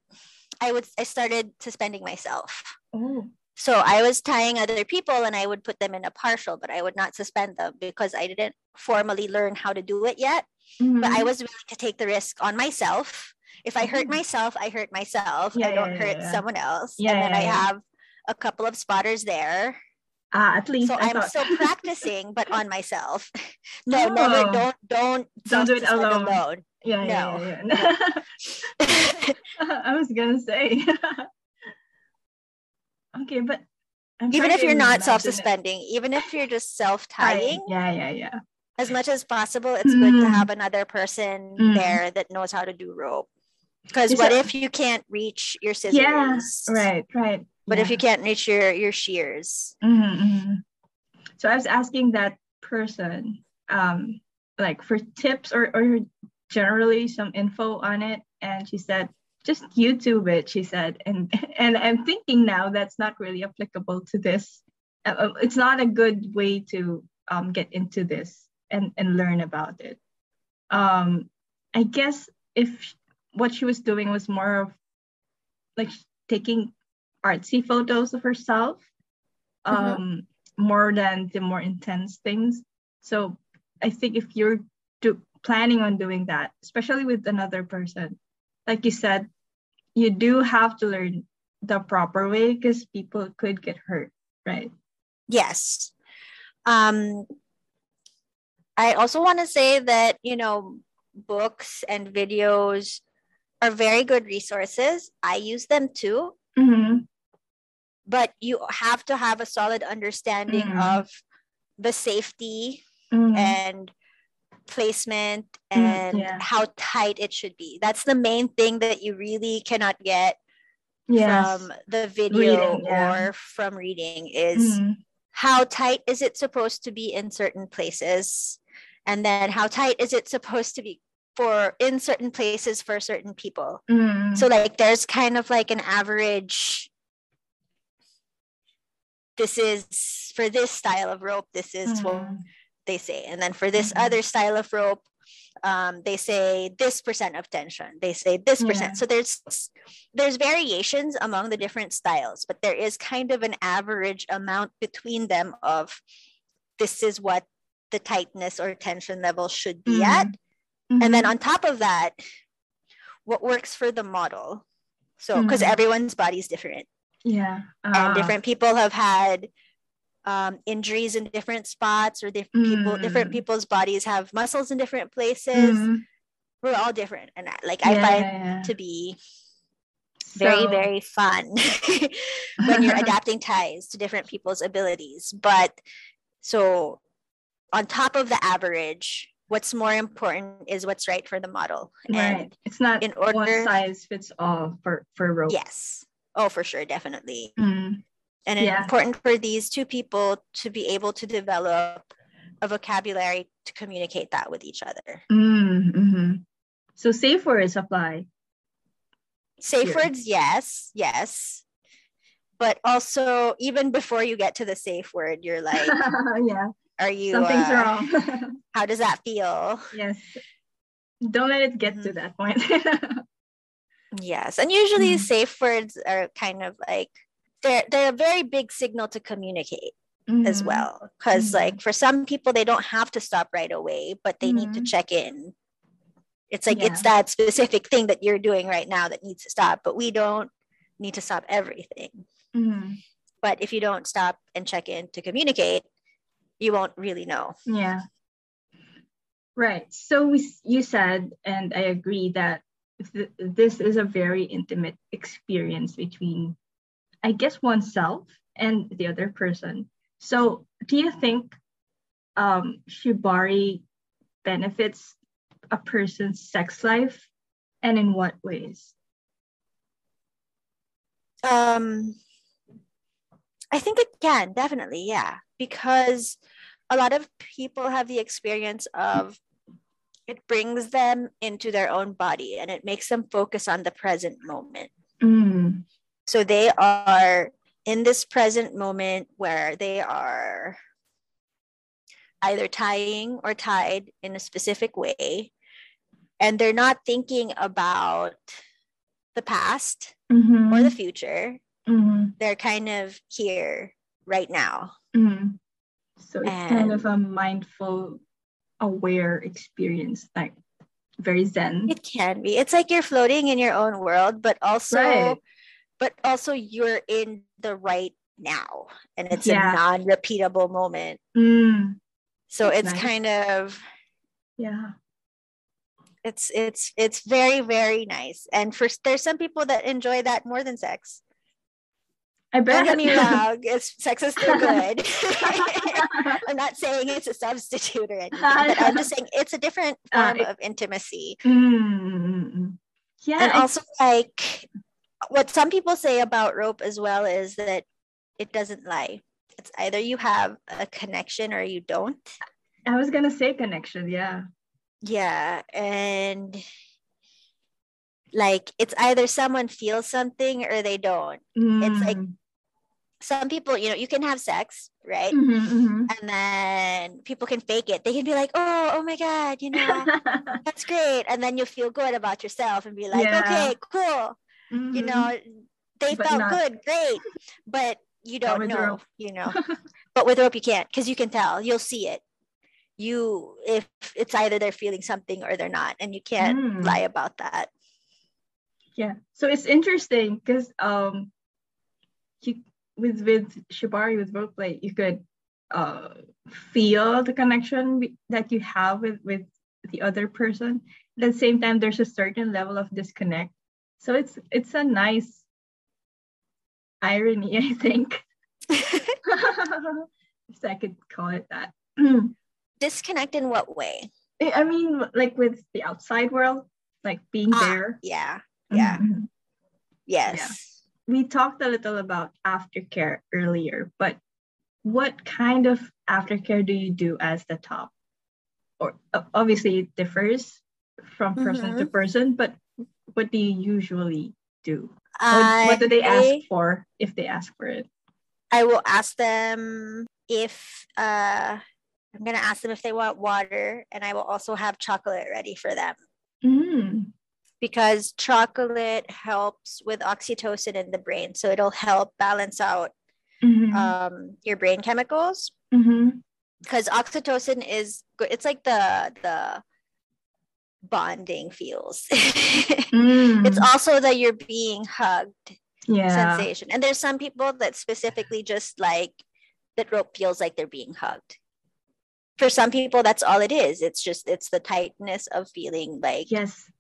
I would. I started suspending myself. Oh. So I was tying other people and I would put them in a partial, but I would not suspend them because I didn't formally learn how to do it yet. Mm-hmm. But I mm-hmm. was willing to take the risk on myself. If I hurt mm-hmm. myself, I hurt myself. Yeah, I don't yeah, hurt yeah. someone else. and then I have a couple of spotters there. Ah, at least so I am still practicing, but on myself. no, no, never. Don't don't don't do it alone. alone. Yeah, no. yeah, yeah, yeah. I was gonna say. Okay, but I'm even if you're not self-suspending, it. even if you're just self-tying, yeah, yeah, yeah. As much as possible, it's mm. good to have another person mm. there that knows how to do rope. Because what if you can't reach your scissors? Yeah, right, right. But yeah. if you can't reach your your shears? Mm-hmm, mm-hmm. So I was asking that person, um, like for tips or or generally some info on it, and she said just YouTube it, she said. And and I'm thinking now that's not really applicable to this. Uh, uh, it's not a good way to um, get into this and, and learn about it. Um, I guess if what she was doing was more of like taking artsy photos of herself, mm-hmm. um, more than the more intense things. So I think if you're do, planning on doing that, especially with another person, like you said, you do have to learn the proper way because people could get hurt, right? Yes. Um, I also want to say that, you know, books and videos are very good resources. I use them too. Mm-hmm. But you have to have a solid understanding mm-hmm. of the safety mm-hmm. and placement mm, and yeah. how tight it should be. That's the main thing that you really cannot get yes. from the video reading, yeah. or from reading is mm-hmm. how tight is it supposed to be in certain places and then how tight is it supposed to be for in certain places for certain people mm-hmm. so like there's kind of like an average this is for this style of rope this is mm-hmm. what they say and then for this mm-hmm. other style of rope um, they say this percent of tension they say this yeah. percent so there's there's variations among the different styles but there is kind of an average amount between them of this is what the tightness or tension level should be mm-hmm. at mm-hmm. and then on top of that what works for the model so because mm-hmm. everyone's body is different yeah uh, and different people have had um, injuries in different spots or different mm. people different people's bodies have muscles in different places mm. we're all different and like yeah, i find yeah. to be very so. very fun when you're adapting ties to different people's abilities but so on top of the average what's more important is what's right for the model. Right. And it's not in order one size fits all for for rope. Yes. Oh for sure. Definitely. Mm and it's yeah. important for these two people to be able to develop a vocabulary to communicate that with each other. Mm-hmm. so safe words apply. Safe Here. words yes. Yes. But also even before you get to the safe word you're like yeah are you something's uh, wrong how does that feel yes don't let it get mm-hmm. to that point yes and usually mm-hmm. safe words are kind of like they're they're a very big signal to communicate mm-hmm. as well because mm-hmm. like for some people they don't have to stop right away but they need to mm-hmm. check in it's like yeah. it's that specific thing that you're doing right now that needs to stop but we don't need to stop everything mm-hmm. but if you don't stop and check in to communicate you won't really know yeah right so we you said and i agree that th- this is a very intimate experience between I guess oneself and the other person. So, do you think um, shibari benefits a person's sex life, and in what ways? Um, I think it can definitely, yeah, because a lot of people have the experience of it brings them into their own body and it makes them focus on the present moment. Mm. So they are in this present moment where they are either tying or tied in a specific way and they're not thinking about the past mm-hmm. or the future mm-hmm. they're kind of here right now mm-hmm. so it's and kind of a mindful aware experience like very zen it can be it's like you're floating in your own world but also right but also you're in the right now and it's yeah. a non-repeatable moment mm. so it's nice. kind of yeah it's it's it's very very nice and for there's some people that enjoy that more than sex I bet. Don't get me wrong. It's, sex is still good. I'm not saying it's a substitute or anything, but I'm just saying it's a different form uh, it, of intimacy. Mm, yeah, and also like what some people say about rope as well is that it doesn't lie. It's either you have a connection or you don't. I was gonna say connection, yeah. Yeah, and like it's either someone feels something or they don't. Mm. It's like mm. some people, you know, you can have sex, right? Mm-hmm, mm-hmm. And then people can fake it. They can be like, "Oh, oh my god, you know, that's great," and then you feel good about yourself and be like, yeah. "Okay, cool." Mm-hmm. You know, they but felt not- good, great. But you don't know, you know. but with rope you can't because you can tell. You'll see it. You if it's either they're feeling something or they're not, and you can't mm. lie about that. Yeah. So it's interesting because um you with with Shibari with rope play, you could uh feel the connection that you have with with the other person. At the same time, there's a certain level of disconnect. So it's it's a nice irony, I think. if I could call it that. disconnect in what way? I mean, like with the outside world, like being ah, there. Yeah. Yeah. Mm-hmm. Yes. Yeah. We talked a little about aftercare earlier, but what kind of aftercare do you do as the top? Or obviously it differs from person mm-hmm. to person, but what do you usually do? What, what do they ask for if they ask for it? I will ask them if uh, I'm gonna ask them if they want water, and I will also have chocolate ready for them. Mm. Because chocolate helps with oxytocin in the brain, so it'll help balance out mm-hmm. um, your brain chemicals. Mm-hmm. Because oxytocin is good. It's like the the bonding feels. mm. It's also that you're being hugged yeah. sensation. And there's some people that specifically just like that rope feels like they're being hugged. For some people, that's all it is. It's just it's the tightness of feeling like yes,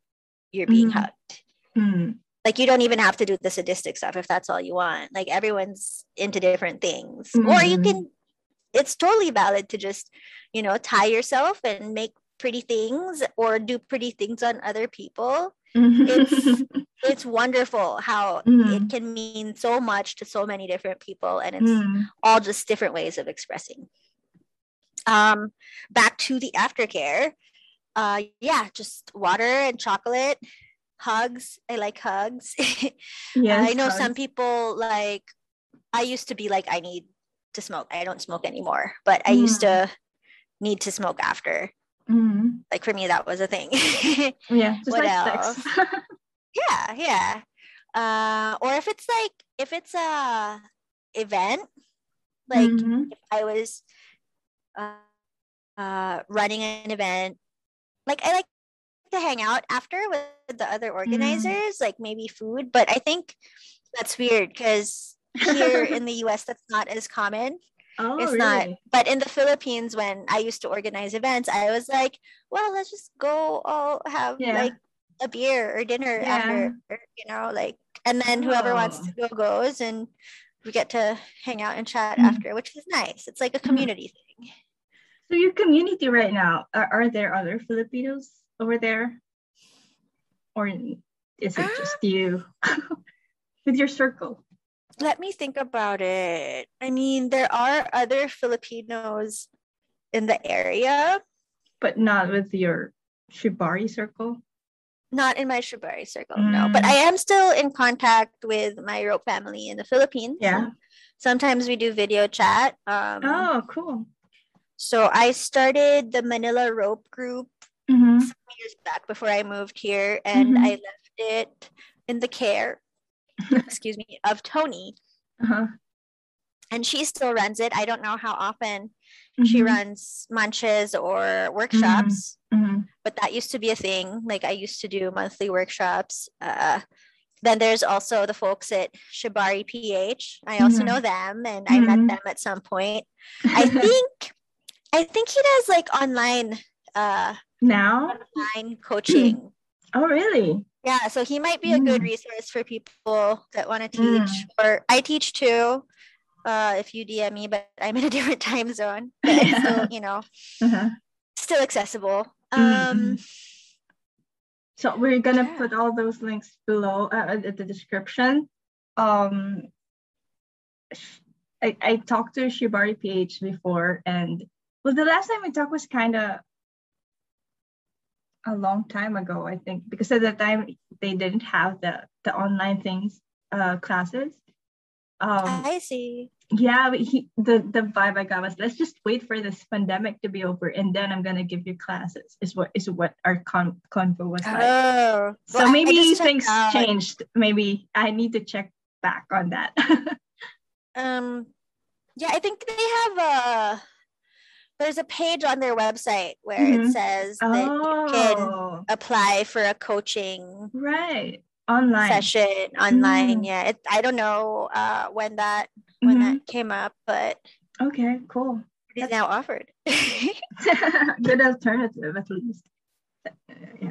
you're being mm. hugged. Mm. Like you don't even have to do the sadistic stuff if that's all you want. Like everyone's into different things. Or you can it's totally valid to just, you know, tie yourself and make pretty things or do pretty things on other people it's it's wonderful how mm. it can mean so much to so many different people and it's mm. all just different ways of expressing um back to the aftercare uh yeah just water and chocolate hugs i like hugs yes, i know hugs. some people like i used to be like i need to smoke i don't smoke anymore but i used mm. to need to smoke after Mm-hmm. Like for me, that was a thing. yeah. what like else? yeah, yeah. Uh, or if it's like if it's a event, like mm-hmm. if I was uh, uh, running an event, like I like to hang out after with the other mm-hmm. organizers, mm. like maybe food. But I think that's weird because here in the US, that's not as common. Oh, it's really? not. But in the Philippines, when I used to organize events, I was like, well, let's just go all have yeah. like a beer or dinner yeah. after, you know, like, and then whoever oh. wants to go goes and we get to hang out and chat mm-hmm. after, which is nice. It's like a mm-hmm. community mm-hmm. thing. So your community right now, are, are there other Filipinos over there? Or is it just you with your circle? let me think about it. I mean, there are other Filipinos in the area, but not with your Shibari circle. Not in my Shibari circle, mm. no. But I am still in contact with my rope family in the Philippines. Yeah. Sometimes we do video chat. Um, oh, cool. So I started the Manila Rope Group mm-hmm. some years back before I moved here, and mm-hmm. I left it in the care excuse me, of Tony. Uh-huh. And she still runs it. I don't know how often mm-hmm. she runs munches or workshops, mm-hmm. mm-hmm. but that used to be a thing. Like I used to do monthly workshops. Uh, then there's also the folks at Shibari PH. I also mm-hmm. know them and I met them at some point. I think I think he does like online uh now online coaching. Oh really? Yeah, so he might be a good mm. resource for people that want to teach. Mm. Or I teach too. Uh, if you DM me, but I'm in a different time zone. I'm still, you know, uh-huh. still accessible. Mm-hmm. Um, so we're gonna yeah. put all those links below uh, the description. Um, I, I talked to Shibari PH before, and well, the last time we talked was kind of a long time ago, I think, because at the time they didn't have the the online things uh, classes. Um, I see. Yeah, he, the the vibe I got was let's just wait for this pandemic to be over, and then I'm gonna give you classes. Is what is what our con convo was like. Oh, so well, maybe things changed. Maybe I need to check back on that. um yeah, I think they have a there's a page on their website where mm-hmm. it says that oh. you can oh. apply for a coaching right online session online. Mm. Yeah, it, I don't know uh, when that when mm-hmm. that came up, but okay, cool. It is now offered. Good alternative, at least. Yeah.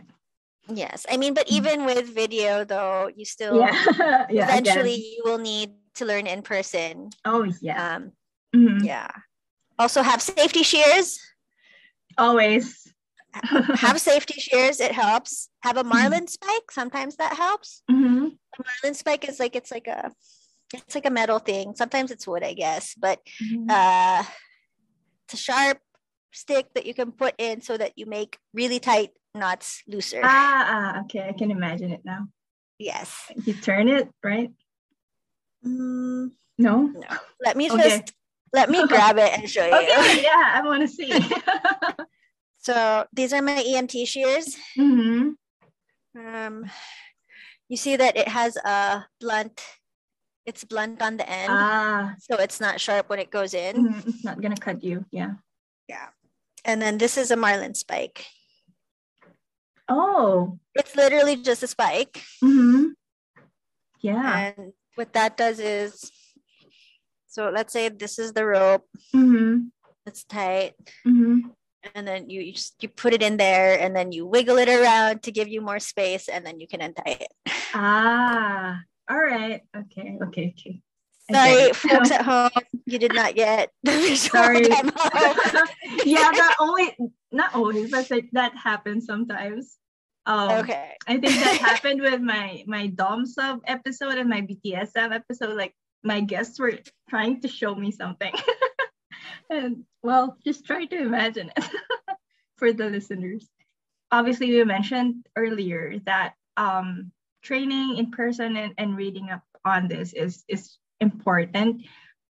Yes, I mean, but mm. even with video, though, you still yeah. yeah eventually you will need to learn in person. Oh yeah. Um, mm-hmm. Yeah. Also have safety shears. Always. have safety shears. It helps. Have a mm-hmm. marlin spike. Sometimes that helps. Mm-hmm. A marlin spike is like it's like a it's like a metal thing. Sometimes it's wood, I guess, but mm-hmm. uh, it's a sharp stick that you can put in so that you make really tight knots looser. Ah, ah okay. I can imagine it now. Yes. You turn it, right? Mm, no. No. Let me okay. just let me grab it and show you. Okay, yeah, I want to see. so these are my EMT shears. Mm-hmm. Um, you see that it has a blunt. It's blunt on the end, ah. so it's not sharp when it goes in. Mm-hmm. It's not gonna cut you. Yeah. Yeah. And then this is a marlin spike. Oh. It's literally just a spike. Mm-hmm. Yeah. And what that does is so let's say this is the rope. Mm-hmm. It's tight. Mm-hmm. And then you, you just you put it in there and then you wiggle it around to give you more space and then you can untie it. Ah, all right. Okay, okay, okay. Sorry, folks at home, you did not get the visual Sorry. yeah, that only not always, but like that happens sometimes. Um, okay. I think that happened with my my Dom sub episode and my BTS sub episode. Like my guests were trying to show me something. and well, just try to imagine it for the listeners. Obviously, we mentioned earlier that um, training in person and, and reading up on this is is important.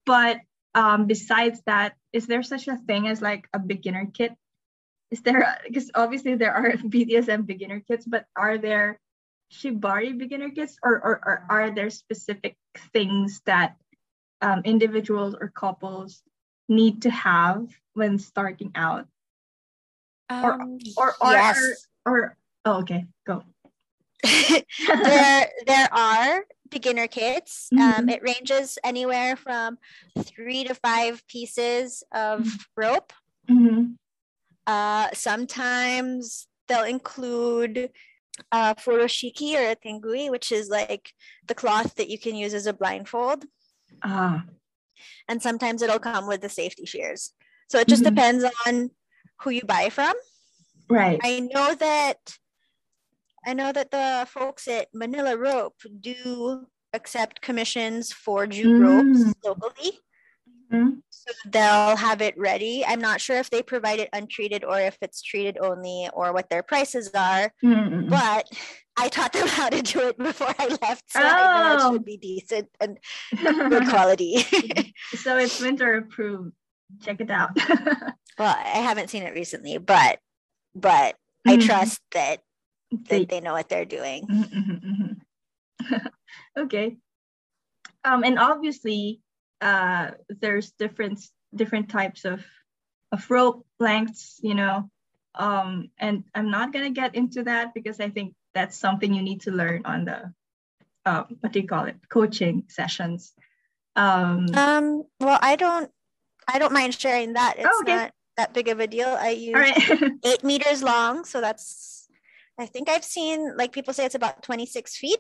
But um, besides that, is there such a thing as like a beginner kit? Is there because obviously there are BDSM beginner kits, but are there Shibari beginner kits, or, or, or are there specific things that um, individuals or couples need to have when starting out? Um, or, or, or, yes. or, or, oh, okay, go. there, there are beginner kits. Um, mm-hmm. Um, it ranges anywhere from three to five pieces of mm-hmm. rope. Mm-hmm. Uh, sometimes they'll include uh, furoshiki or a tenugui, which is like the cloth that you can use as a blindfold. Ah. And sometimes it'll come with the safety shears. So it just mm-hmm. depends on who you buy from. Right. I know that I know that the folks at Manila Rope do accept commissions for jute mm. ropes locally. Mm-hmm. So they'll have it ready. I'm not sure if they provide it untreated or if it's treated only or what their prices are, mm but I taught them how to do it before I left. So oh. I know it should be decent and good quality. so it's winter approved. Check it out. well, I haven't seen it recently, but but mm-hmm. I trust that, that they, know what they're doing. Mm-hmm, mm-hmm. okay. Um, and obviously uh, there's different different types of of rope lengths, you know, um, and I'm not gonna get into that because I think that's something you need to learn on the uh, what do you call it coaching sessions. Um, um well, I don't I don't mind sharing that. It's oh, okay. not that big of a deal. I use right. eight meters long, so that's I think I've seen like people say it's about 26 feet.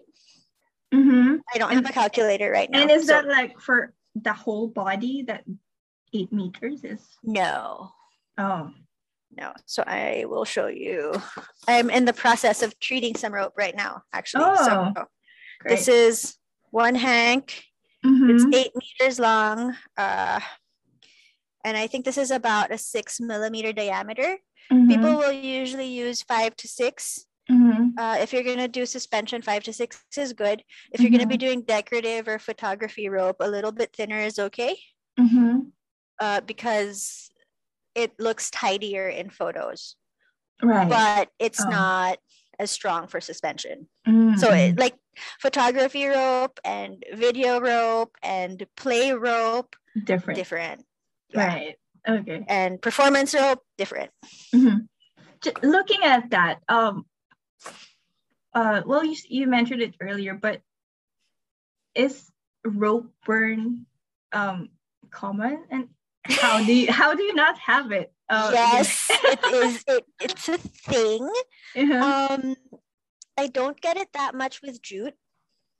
Mm-hmm. I don't have a calculator right now. And is so. that like for the whole body that eight meters is? No. Oh. No. So I will show you. I'm in the process of treating some rope right now, actually. Oh, so great. this is one hank. Mm-hmm. It's eight meters long. Uh, and I think this is about a six millimeter diameter. Mm-hmm. People will usually use five to six Mm-hmm. Uh, if you're gonna do suspension, five to six is good. If you're mm-hmm. gonna be mm-hmm. doing decorative or photography rope, a little bit thinner is okay. Mm-hmm. Uh, because it looks tidier in photos, right? But it's oh. not as strong for suspension. So, it, mm-hmm. like photography rope and video rope and play rope Different. different Yeah. Right. Okay. And performance rope different. Mm-hmm. Looking at that, um, uh, well, you you mentioned it earlier, but is rope burn um common and how do you how do you not have it? Uh, yes, it is. It, it's a thing. Uh-huh. Um, I don't get it that much with jute.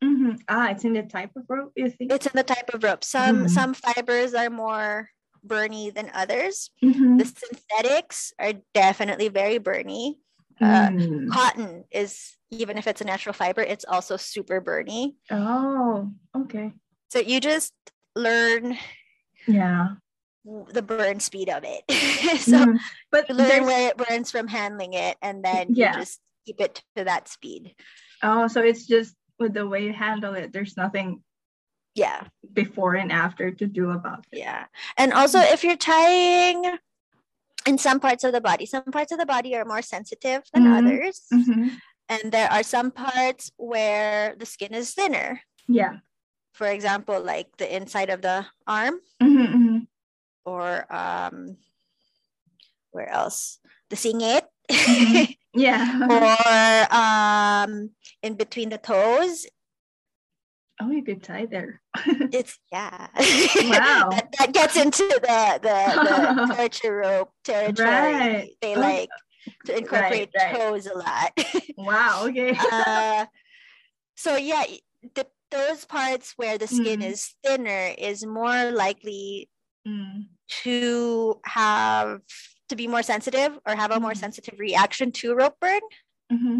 Mm-hmm. Ah, it's in the type of rope. You think it's in the type of rope. Some mm-hmm. some fibers are more burny than others. Mm-hmm. The synthetics are definitely very burny. Uh, mm. Cotton is even if it's a natural fiber, it's also super burny. Oh, okay. So you just learn. Yeah the burn speed of it. so mm, but you learn where it burns from handling it and then yeah. you just keep it to that speed. Oh, so it's just with the way you handle it, there's nothing yeah before and after to do about it. Yeah. And also if you're tying in some parts of the body, some parts of the body are more sensitive than mm-hmm. others. Mm-hmm. And there are some parts where the skin is thinner. Yeah. For example, like the inside of the arm. Mm-hmm, mm-hmm or um, where else? The singit. Mm-hmm. Yeah. or um, in between the toes. Oh, you could tie there. it's yeah. Wow. that, that, gets into the the, the torture rope territory. Right. They like to incorporate right, right. toes a lot. wow. Okay. uh, so yeah, the, those parts where the skin mm. is thinner is more likely mm. to have to be more sensitive or have a more mm-hmm. sensitive reaction to rope burn. Mm-hmm.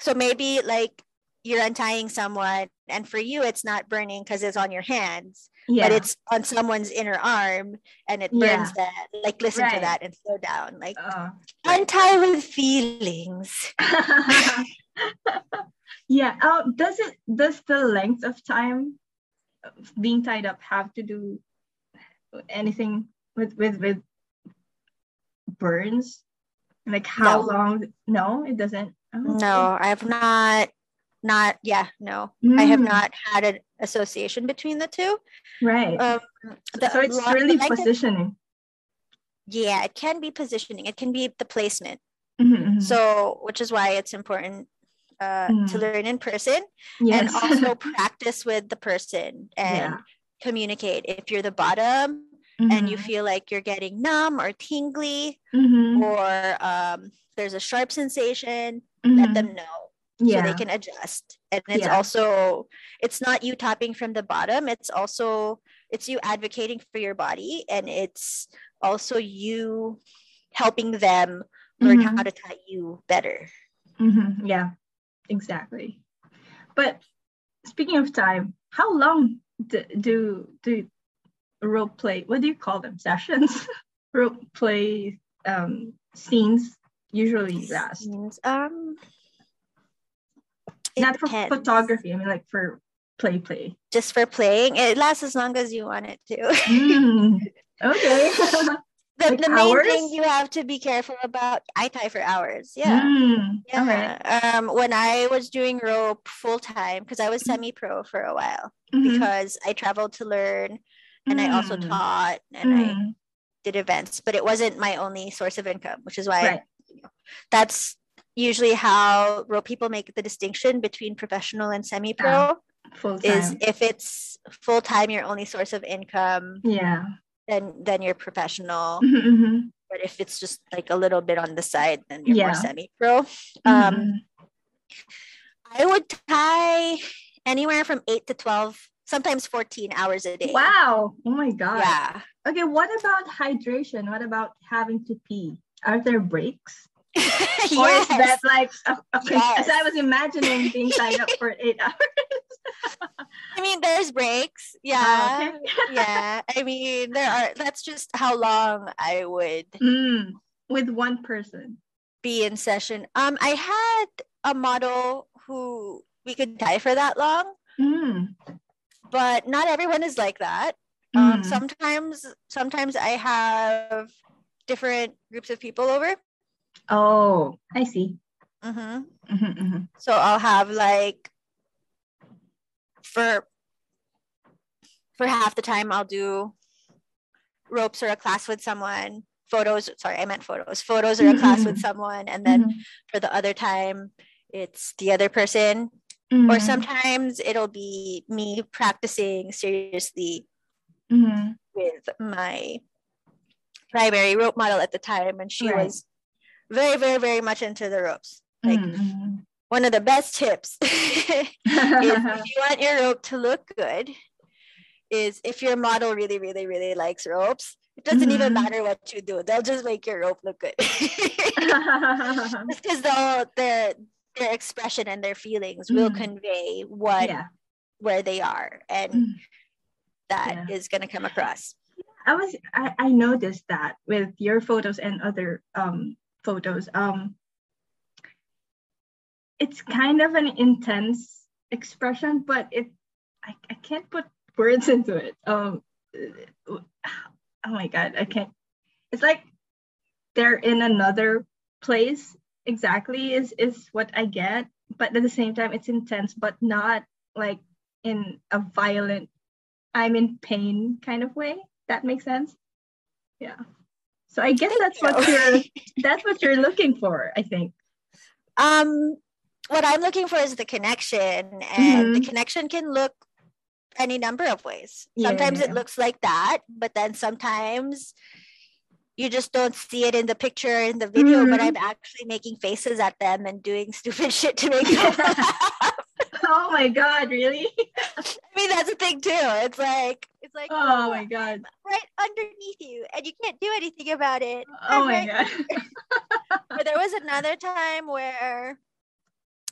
So maybe like you're untying someone, and for you, it's not burning because it's on your hands, yeah. but it's on someone's inner arm and it burns yeah. that. Like, listen right. to that and slow down. Like, uh, untie with feelings. yeah. Oh, does it, does the length of time being tied up have to do anything with with with burns? Like how no. long? No, it doesn't. Oh, no, I have not. Not yeah, no, mm. I have mm. not had an association between the two. Right. Um, the, so it's really positioning. yeah, it can be positioning. It can be the placement. Mm-hmm, mm-hmm. So, which is why it's important uh, mm. to learn in person yes. and also practice with the person and yeah communicate if you're the bottom mm-hmm. and you mm-hmm. feel like you're getting numb or tingly mm-hmm. or um, there's a sharp sensation mm-hmm. let them know yeah. so they can adjust and it's yeah. also it's not you tapping from the bottom it's also it's you advocating for your body and it's also you helping them learn how mm-hmm. to tie you better mm-hmm. yeah exactly but speaking of time how long do do, do rope play what do you call them sessions rope play um scenes usually last um not for photography i mean like for play play just for playing it lasts as long as you want it to mm, okay the, like the main thing you have to be careful about i tie for hours yeah mm, yeah um when i was doing rope full time because i was mm-hmm. semi-pro for a while mm-hmm. because i traveled to learn and mm. i also mm. taught and mm. i did events but it wasn't my only source of income which is why right. you know, that's usually how rope people make the distinction between professional and semi-pro yeah. is if it's full-time your only source of income yeah then then you're professional. Mm-hmm, mm-hmm. But if it's just like a little bit on the side, then you're yeah. more semi-pro. Mm-hmm. Um, I would tie anywhere from eight to twelve, sometimes fourteen hours a day. Wow! Oh my god. Yeah. Okay. What about hydration? What about having to pee? Are there breaks? Yes. Or is that like okay? Yes. As I was imagining being tied up for eight hours. I mean, there's breaks. Oh, yeah. okay. yeah. I mean, there are, that's just how long I would. Mm, with one person. Be in session. Um, I had a model who we could tie for that long. Mm. But not everyone is like that. Mm. Um, sometimes, sometimes I have different groups of people over. Oh, I see. Mm-hmm. Mm-hmm, mm-hmm. So I'll have like for for half the time I'll do ropes or a class with someone photos sorry i meant photos photos or a class with someone and then mm-hmm. for the other time it's the other person mm-hmm. or sometimes it'll be me practicing seriously mm-hmm. with my primary rope model at the time and she right. was very very very much into the ropes like mm-hmm. one of the best tips is if you want your rope to look good is if your model really really really likes ropes it doesn't mm-hmm. even matter what you do they'll just make your rope look good just because their their expression and their feelings mm-hmm. will convey what yeah. where they are and mm-hmm. that yeah. is going to come across i was I, I noticed that with your photos and other um photos um it's kind of an intense expression but it I, I can't put words into it um oh my god, I can't. It's like they're in another place exactly is is what I get, but at the same time it's intense, but not like in a violent, I'm in pain kind of way. That makes sense. Yeah. So I guess that's what you're that's what you're looking for, I think. Um what I'm looking for is the connection and mm-hmm. the connection can look any number of ways. Sometimes yeah. it looks like that, but then sometimes you just don't see it in the picture in the video, mm-hmm. but I'm actually making faces at them and doing stupid shit to make them. Oh my god, really? I mean that's the thing too. It's like it's like oh, oh my god. Right underneath you and you can't do anything about it. Oh and my god. but there was another time where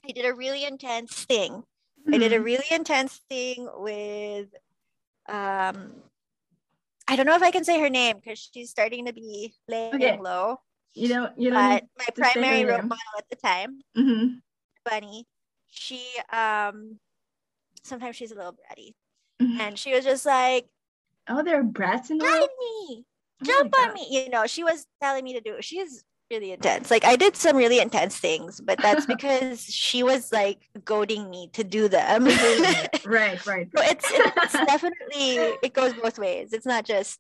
I did a really intense thing I did a mm-hmm. really intense thing with um I don't know if I can say her name because she's starting to be laying okay. low. You know, you know. But my primary role model at the time, mm-hmm. Bunny, she um sometimes she's a little bratty, mm-hmm. and she was just like, "Oh, there are brats in the me, oh jump on me." You know, she was telling me to do. She's really intense. Like I did some really intense things, but that's because she was like goading me to do them. right, right. So it's it's definitely it goes both ways. It's not just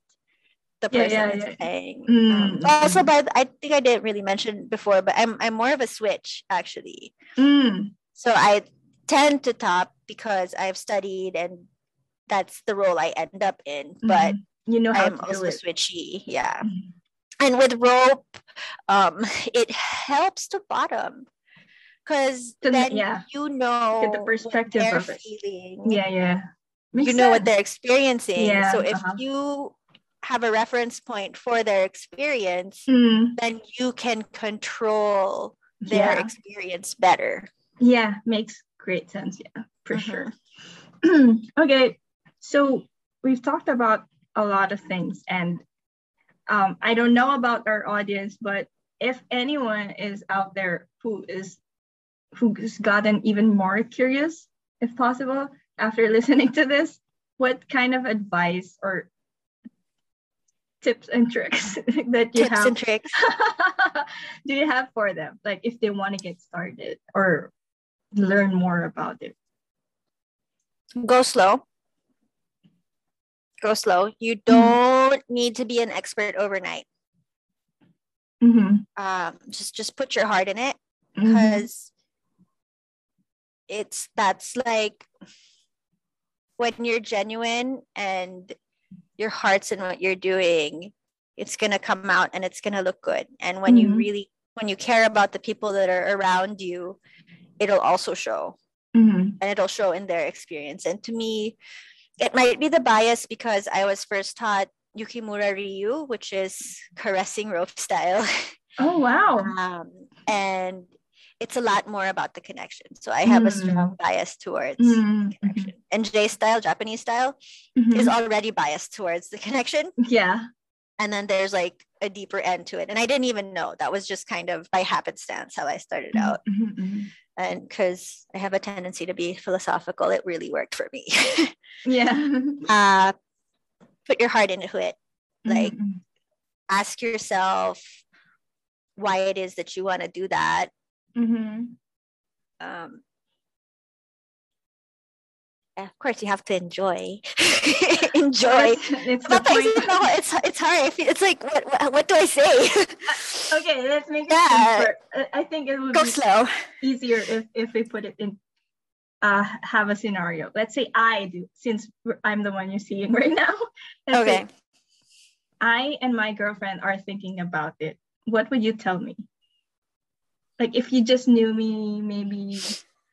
the person yeah, yeah, yeah. saying. Mm, um, also, but I think I didn't really mention before, but I'm I'm more of a switch actually. Mm. So I tend to top because I've studied and that's the role I end up in. But mm-hmm. you know I'm also switchy. Yeah. Mm and with rope um it helps to bottom because then yeah. you know get the perspective of it. feeling yeah yeah Makes you sense. know what they're experiencing yeah, so if uh-huh. you have a reference point for their experience mm. then you can control their yeah. experience better yeah makes great sense. Yeah for mm-hmm. sure. Okay so we've talked about a lot of things and um, I don't know about our audience, but if anyone is out there who is who's gotten even more curious, if possible, after listening to this, what kind of advice or tips and tricks that you tips have and tricks. do you have for them? Like if they want to get started or learn more about it go slow go slow. You mm-hmm. don't mm-hmm. need to be an expert overnight. Mm-hmm. Um, just just put your heart in it because mm-hmm. it's that's like when you're genuine and your heart's in what you're doing, it's gonna come out and it's gonna look good. And when you mm-hmm. really when you care about the people that are around you, it'll also show. Mm-hmm. And it'll show in their experience. And to me, it might be the bias because I was first taught Yukimura Ryu, which is caressing rope style. Oh wow! um, and it's a lot more about the connection. So I have mm. a strong bias towards mm. connection. And J style, Japanese style, mm-hmm. is already biased towards the connection. Yeah. And then there's like a deeper end to it. And I didn't even know. That was just kind of by happenstance how I started out. Mm-hmm. And because I have a tendency to be philosophical, it really worked for me. yeah. Uh, put your heart into it. Like, mm-hmm. ask yourself why it is that you want to do that. Mm-hmm. Um, of course you have to enjoy. Enjoy. It's, it's, it's hard. It's like what, what, what do i say? Okay let's make it yeah. simpler. I think it would go be slow. easier if if we put it in uh have a scenario. Let's say i do since i'm the one you're seeing right now. Let's okay. I and my girlfriend are thinking about it. What would you tell me? Like if you just knew me maybe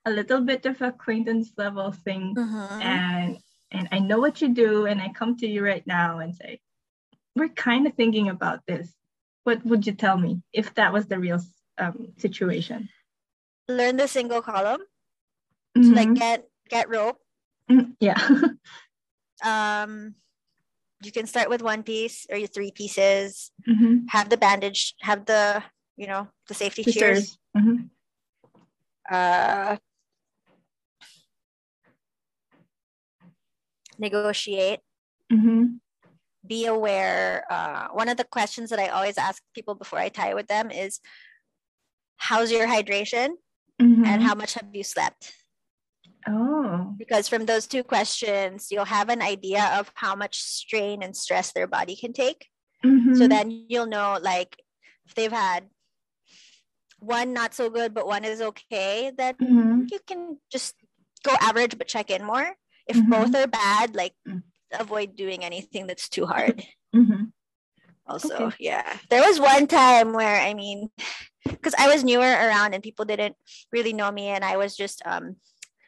a little bit of acquaintance level thing mm-hmm. and and I know what you do and I come to you right now and say we're kind of thinking about this what would you tell me if that was the real um, situation learn the single column mm-hmm. so like get get rope mm, yeah um you can start with one piece or your three pieces mm-hmm. have the bandage have the you know the safety shears mm-hmm. uh negotiate, mm-hmm. be aware. Uh, one of the questions that I always ask people before I tie with them is, "How's your hydration?" Mm-hmm. and "How much have you slept?" Oh, because from those two questions, you'll have an idea of how much strain and stress their body can take. Mm-hmm. So then you'll know, like, if they've had one not so good, but one is okay, then mm-hmm. you can just go average but check in more if mm-hmm. both are bad like mm. avoid doing anything that's too hard mm-hmm. also okay. yeah there was one time where i mean because i was newer around and people didn't really know me and i was just um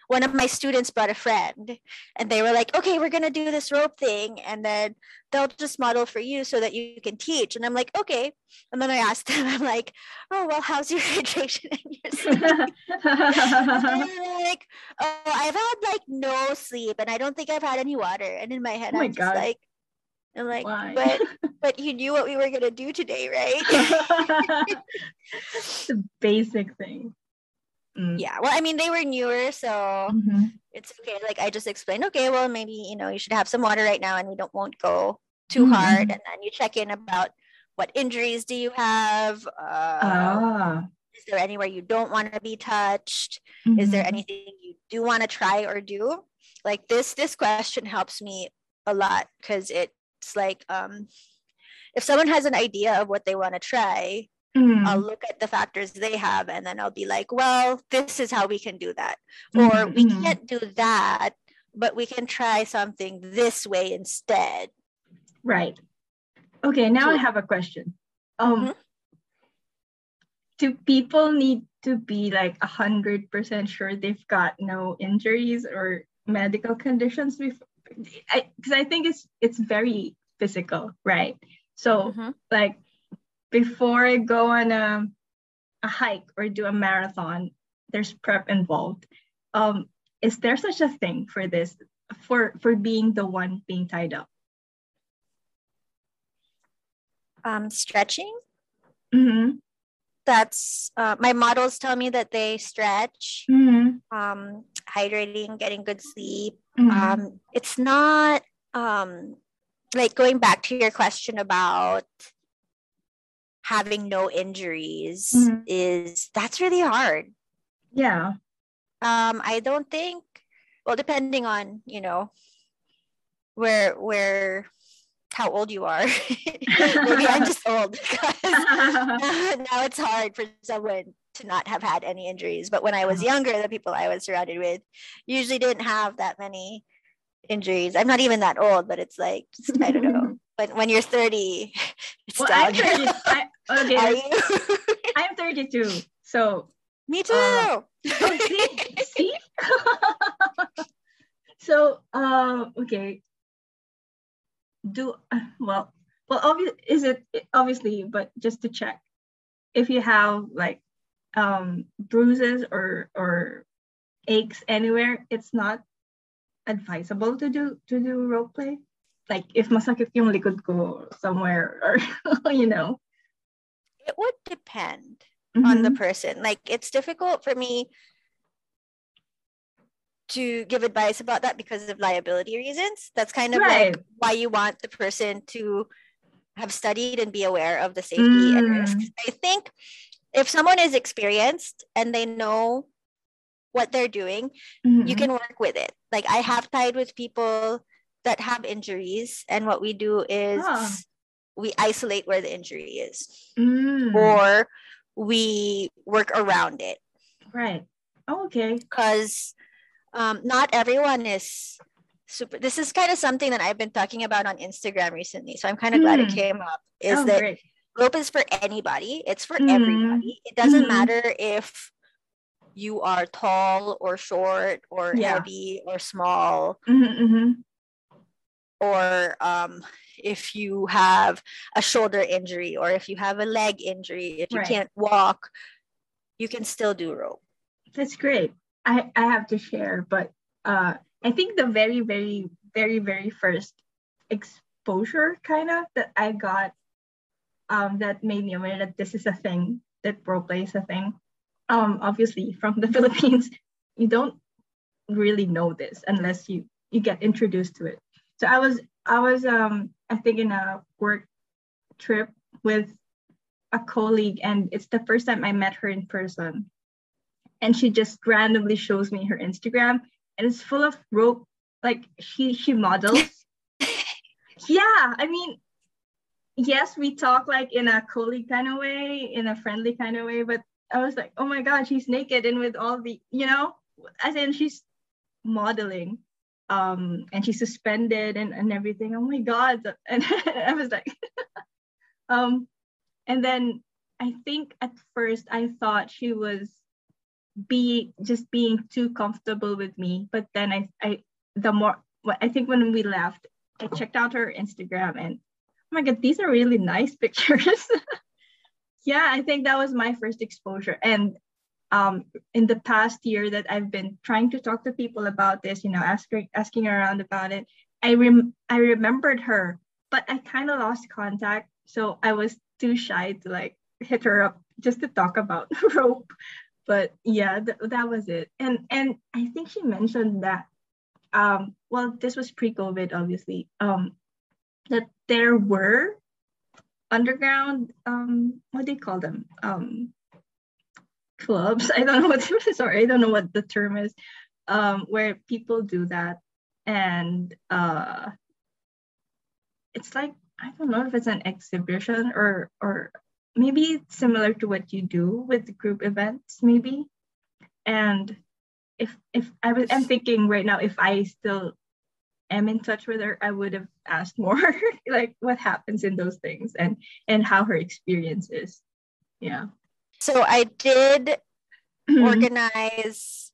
one of my students brought a friend and they were like okay we're going to do this rope thing and then they'll just model for you so that you can teach and i'm like okay and then i asked them i'm like oh well how's your hydration and your sleep like oh i've had like no sleep and i don't think i've had any water and in my head oh my i'm God. just like I'm like, Why? but but you knew what we were gonna do today, right? the basic thing. Mm. Yeah. Well, I mean, they were newer, so mm-hmm. it's okay. Like I just explained, okay, well, maybe you know you should have some water right now, and we don't won't go too mm-hmm. hard, and then you check in about what injuries do you have. Uh, ah. Is there anywhere you don't want to be touched? Mm-hmm. Is there anything you do want to try or do? Like this, this question helps me a lot because it's like um, if someone has an idea of what they want to try, Mm. I'll look at the factors they have and then I'll be like, well, this is how we can do that. Mm-hmm. Or we can't do that, but we can try something this way instead. Right. Okay, now I have a question. Um mm-hmm. do people need to be like a hundred percent sure they've got no injuries or medical conditions before because I, I think it's it's very physical, right? So Mm-hmm. like before I go on a, a hike or do a marathon, there's prep involved. Um, is there such a thing for this, for for being the one being tied up? Um, stretching. Mm-hmm. That's uh, my models tell me that they stretch, Mm-hmm. um, hydrating, getting good sleep. Mhm. Um, it's not um, like going back to your question about having no injuries Mhm. is that's really hard. yeah. Um, I don't think. Well, depending on you know where where how old you are. Maybe I'm just old because now it's hard for someone to not have had any injuries. But when I was Uh-huh. younger, the people I was surrounded with usually didn't have that many injuries. I'm not even that old, but it's like just, I don't know. But when you're 30, it's well, I'm 30, I, okay, I'm 32. So, Me too. Uh, oh, see, see? so, uh, okay. Do well. Well, obvious is it obviously, but just to check, if you have like um bruises or or aches anywhere, it's not advisable to do to do rope play. Like if masakit yung likod ko somewhere or you know. It would depend on the Mhm. person. Like it's difficult for me to give advice about that because of liability reasons. That's kind of Right. like why you want the person to have studied and be aware of the safety and Mm. risks. I think if someone is experienced and they know what they're doing, mm-hmm. you can work with it. Like I have tied with people that have injuries, and what we do is huh. We isolate where the injury is, mm. or we work around it. Right. Oh, okay. Because um, not everyone is super. This is kind of something that I've been talking about on Instagram recently. So I'm kind of mm. glad it hmm. came up. Is oh, that great. rope is for anybody? It's for mm. everybody. It doesn't mm. matter if you are tall or short or yeah. heavy or small. Mm-hmm, mm-hmm. Or um, if you have a shoulder injury or if you have a leg injury, if you right. can't walk, you can still do rope. That's great. I, I have to share, but uh, I think the very, very, very, very first exposure kind of that I got um, that made me aware that this is a thing, that rope play is a thing. Um, obviously, from the Philippines, you don't really know this unless you you get introduced to it. So I was I was um I think in a work trip with a colleague, and it's the first time I met her in person and she just randomly shows me her Instagram and it's full of rope like she she models. yeah, I mean yes, we talk like in a colleague kind of way, in a friendly kind of way, but I was like, oh my god, she's naked and with all the, you know, as in she's modeling. Um, and she's suspended and, and everything. Oh my god. And I was like, um, and then I think at first I thought she was be just being too comfortable with me. But then I, I the more I think when we left, I checked out her Instagram and oh my god, these are really nice pictures. yeah, I think that was my first exposure. And um, in the past year that I've been trying to talk to people about this, you know, asking asking around about it, I rem- I remembered her, but I kind of lost contact, so I was too shy to like hit her up just to talk about rope. But yeah th- that was it. And and i think she mentioned that um well this was pre-covid obviously um that there were underground um what do you call them? Um clubs. I don't know what sorry i don't know what the term is um where people do that. And uh it's like i don't know if it's an exhibition or or maybe it's similar to what you do with group events maybe. And if if i was i'm thinking right now if i still am in touch with her i would have asked more like what happens in those things and and how her experience is. Yeah so i did organize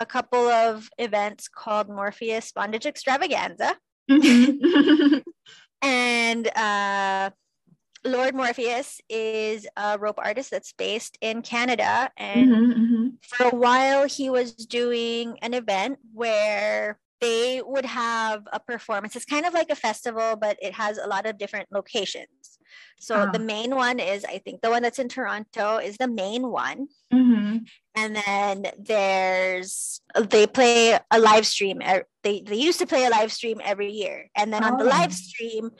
a couple of events called morpheus bondage extravaganza mm-hmm. and uh Lord Morpheus is a rope artist that's based in Canada. And mm-hmm, mm-hmm. for a while, he was doing an event where they would have a performance. It's kind of like a festival, but it has a lot of different locations. So uh the main one is, I think, the one that's in Toronto is the main one. Mm-hmm. And then there's they play a live stream. They they used to play a live stream every year, and then on the live oh. stream,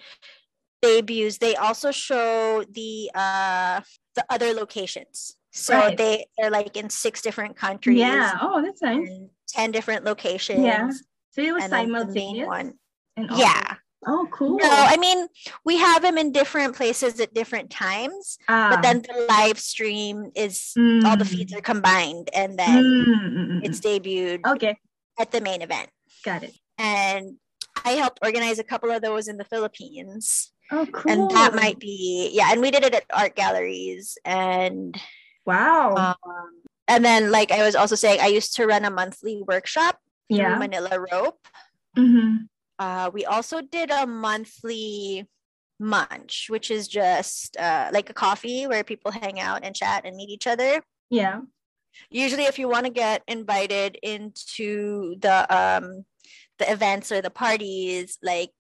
debuts, they also show the uh the other locations. So right. they they're like in six different countries. Yeah. Oh, that's nice. Ten different locations. Yeah. So it was simultaneous. One. Yeah. Oh, cool. No, I mean we have them in different places at different times, ah. but then the live stream is mm. all the feeds are combined, and then mm-hmm. it's debuted. Okay. At the main event. Got it. And I helped organize a couple of those in the Philippines. Oh, cool. And that might be, yeah. And we did it at art galleries. And wow. Um, and then, like I was also saying, I used to run a monthly workshop yeah. Manila Rope. Mm-hmm. Uh, we also did a monthly munch, which is just uh, like a coffee where people hang out and chat and meet each other. Yeah. Usually, if you want to get invited into the um, the events or the parties, like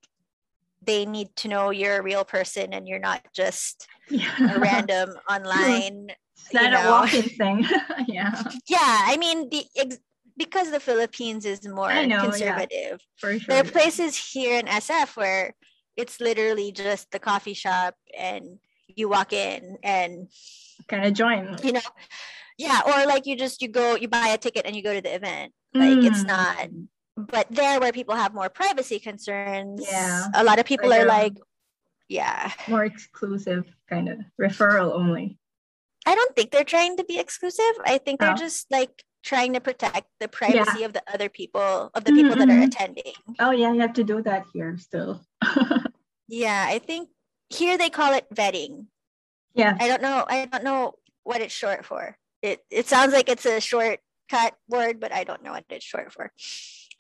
they need to know you're a real person and you're not just yeah. a random online. It's not a walking thing. yeah. Yeah. I mean, the ex- because the Philippines is more know, conservative. Yeah, for sure. There are places here in SF where it's literally just the coffee shop and you walk in and kind of join. You know, Yeah, or like you just you go you buy a ticket and you go to the event. Like it's not Mm. but there where people have more privacy concerns, Yeah. a lot of people Like, are like, yeah. more exclusive kind of referral only. I don't think they're trying to be exclusive. I think they're Oh. just like trying to protect the privacy of the other people, of the people that are Mhm. attending. Oh yeah, you have to do that here still. Yeah, I think here they call it vetting. yeah. I don't know. I don't know what it's short for. It it sounds like it's a shortcut word, but I don't know what it's short for.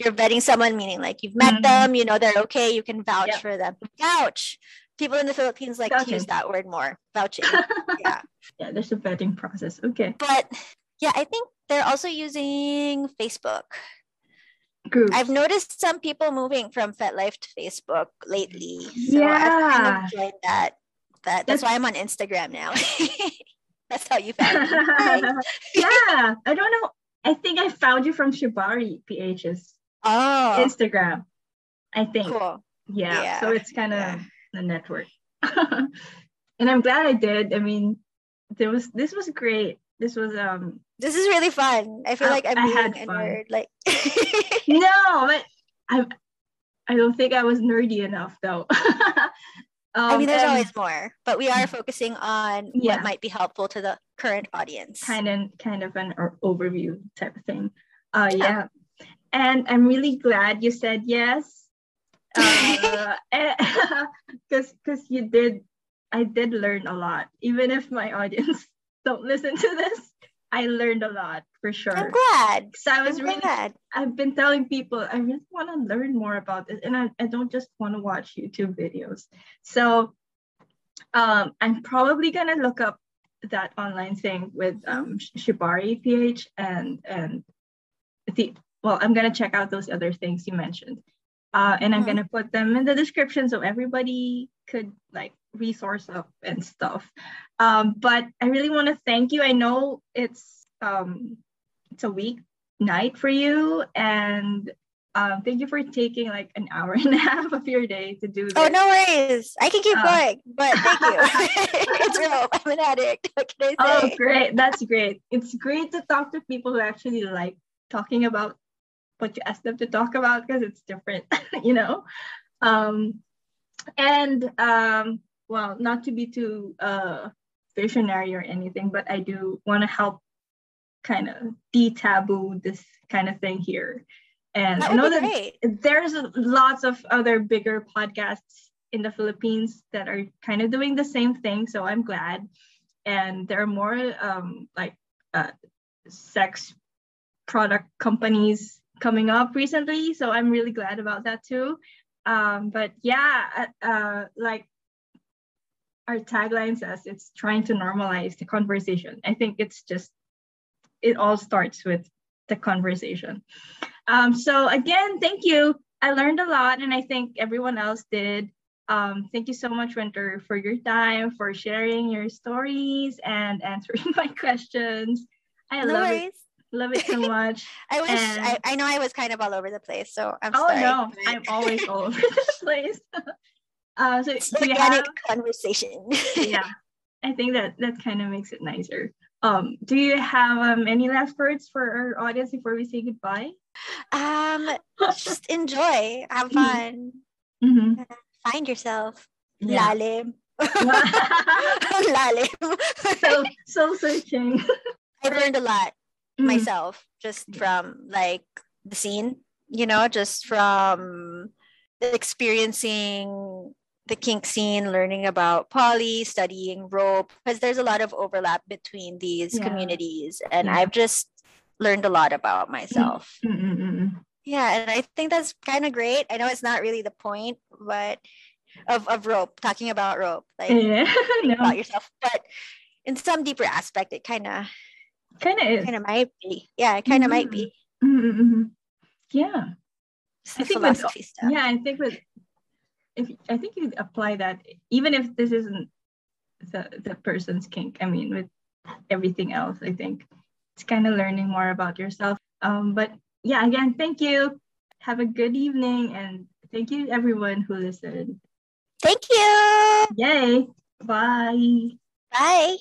You're vetting someone, meaning like you've met Mhm. them, you know they're okay, you can vouch for them. Vouch. People in the Philippines like to use that word more. Vouching. yeah. yeah, there's a vetting process. Okay. But yeah, I think they're also using Facebook. Groups. I've noticed some people moving from FetLife to Facebook lately. So I've kind Yeah. of enjoyed that. That that's That's- why I'm on Instagram now. that's how you found me. Yeah, I don't know. I think I found you from Shibari PH's Oh, Instagram. I think. cool. Yeah. So it's kind of yeah. a network. and I'm glad I did. I mean, there was this was great. This was um This is really fun. I feel I- like I'm I being a fun. nerd. Like, no, but I I don't think I was nerdy enough though. I mean, there's and always more, but we are focusing on Yeah. what might be helpful to the current audience. kind of kind of an overview type of thing. Uh, Yeah. yeah. And I'm really glad you said yes. Uh, because because you did, I did learn a lot. Even if my audience don't listen to this, I learned a lot for sure. I'm glad. So I was I'm really glad. I've been telling people I really want to learn more about this, and I, I don't just want to watch YouTube videos. So um, I'm probably gonna look up that online thing with um, Shibari PH and and the well, I'm gonna check out those other things you mentioned, uh, and I'm Mhm. gonna put them in the description so everybody could like resource up and stuff. Um, but I really want to thank you. I know it's um, it's a week night for you and um, thank you for taking like an hour and a half of your day to do this. Oh, no worries. I can keep Uh, going, but thank you. it's rope. I'm an addict. What can I Oh, great. That's great. It's great to talk to people who actually like talking about what you ask them to talk about because it's different, you know? Um, and, um, well, not to be too uh, visionary or anything, but I do want to help kind of de-taboo this kind of thing here. And I know that there's lots of other bigger podcasts in the Philippines that are kind of doing the same thing. So I'm glad. And there are more um, like uh, sex product companies coming up recently. So I'm really glad about that too. Um, but yeah, uh, uh, like our tagline says, it's trying to normalize the conversation. I think it's just, it all starts with the conversation. Um, so again, thank you. I learned a lot, and I think everyone else did. Um, thank you so much, Winter, for your time, for sharing your stories and answering my questions. I No love worries. it. Love it so much. I wish And- I, I know I was kind of all over the place, so I'm oh sorry. no, but I'm always all over the place. Uh, so it's organic have? conversation. Yeah, I think that that kind of makes it nicer. Um, do you have um, any last words for our audience before we say goodbye? um, just enjoy, have Mhm. fun, Mhm. find yourself. Yeah. Lalim. Lalim. so soul searching. I've learned a lot Mhm. myself just from like the scene, you know, just from experiencing the kink scene, learning about poly, studying rope, because there's a lot of overlap between these Yeah. communities. And Yeah. I've just learned a lot about myself. Mm-mm-mm. Yeah, and I think that's kind of great. I know it's not really the point, but of, of rope, talking about rope, like Yeah, no, about yourself. But in some deeper aspect, it kind of kind of kind of might be. Yeah, it kind of might be. Mm-mm-mm. Yeah, I think with- stuff. yeah. I think with if I think you'd apply that even if this isn't the the person's kink. I mean, with everything else, I think it's kind of learning more about yourself. Um, but yeah, again, thank you. Have a good evening, and thank you everyone who listened. Thank you. Yay! Bye. Bye.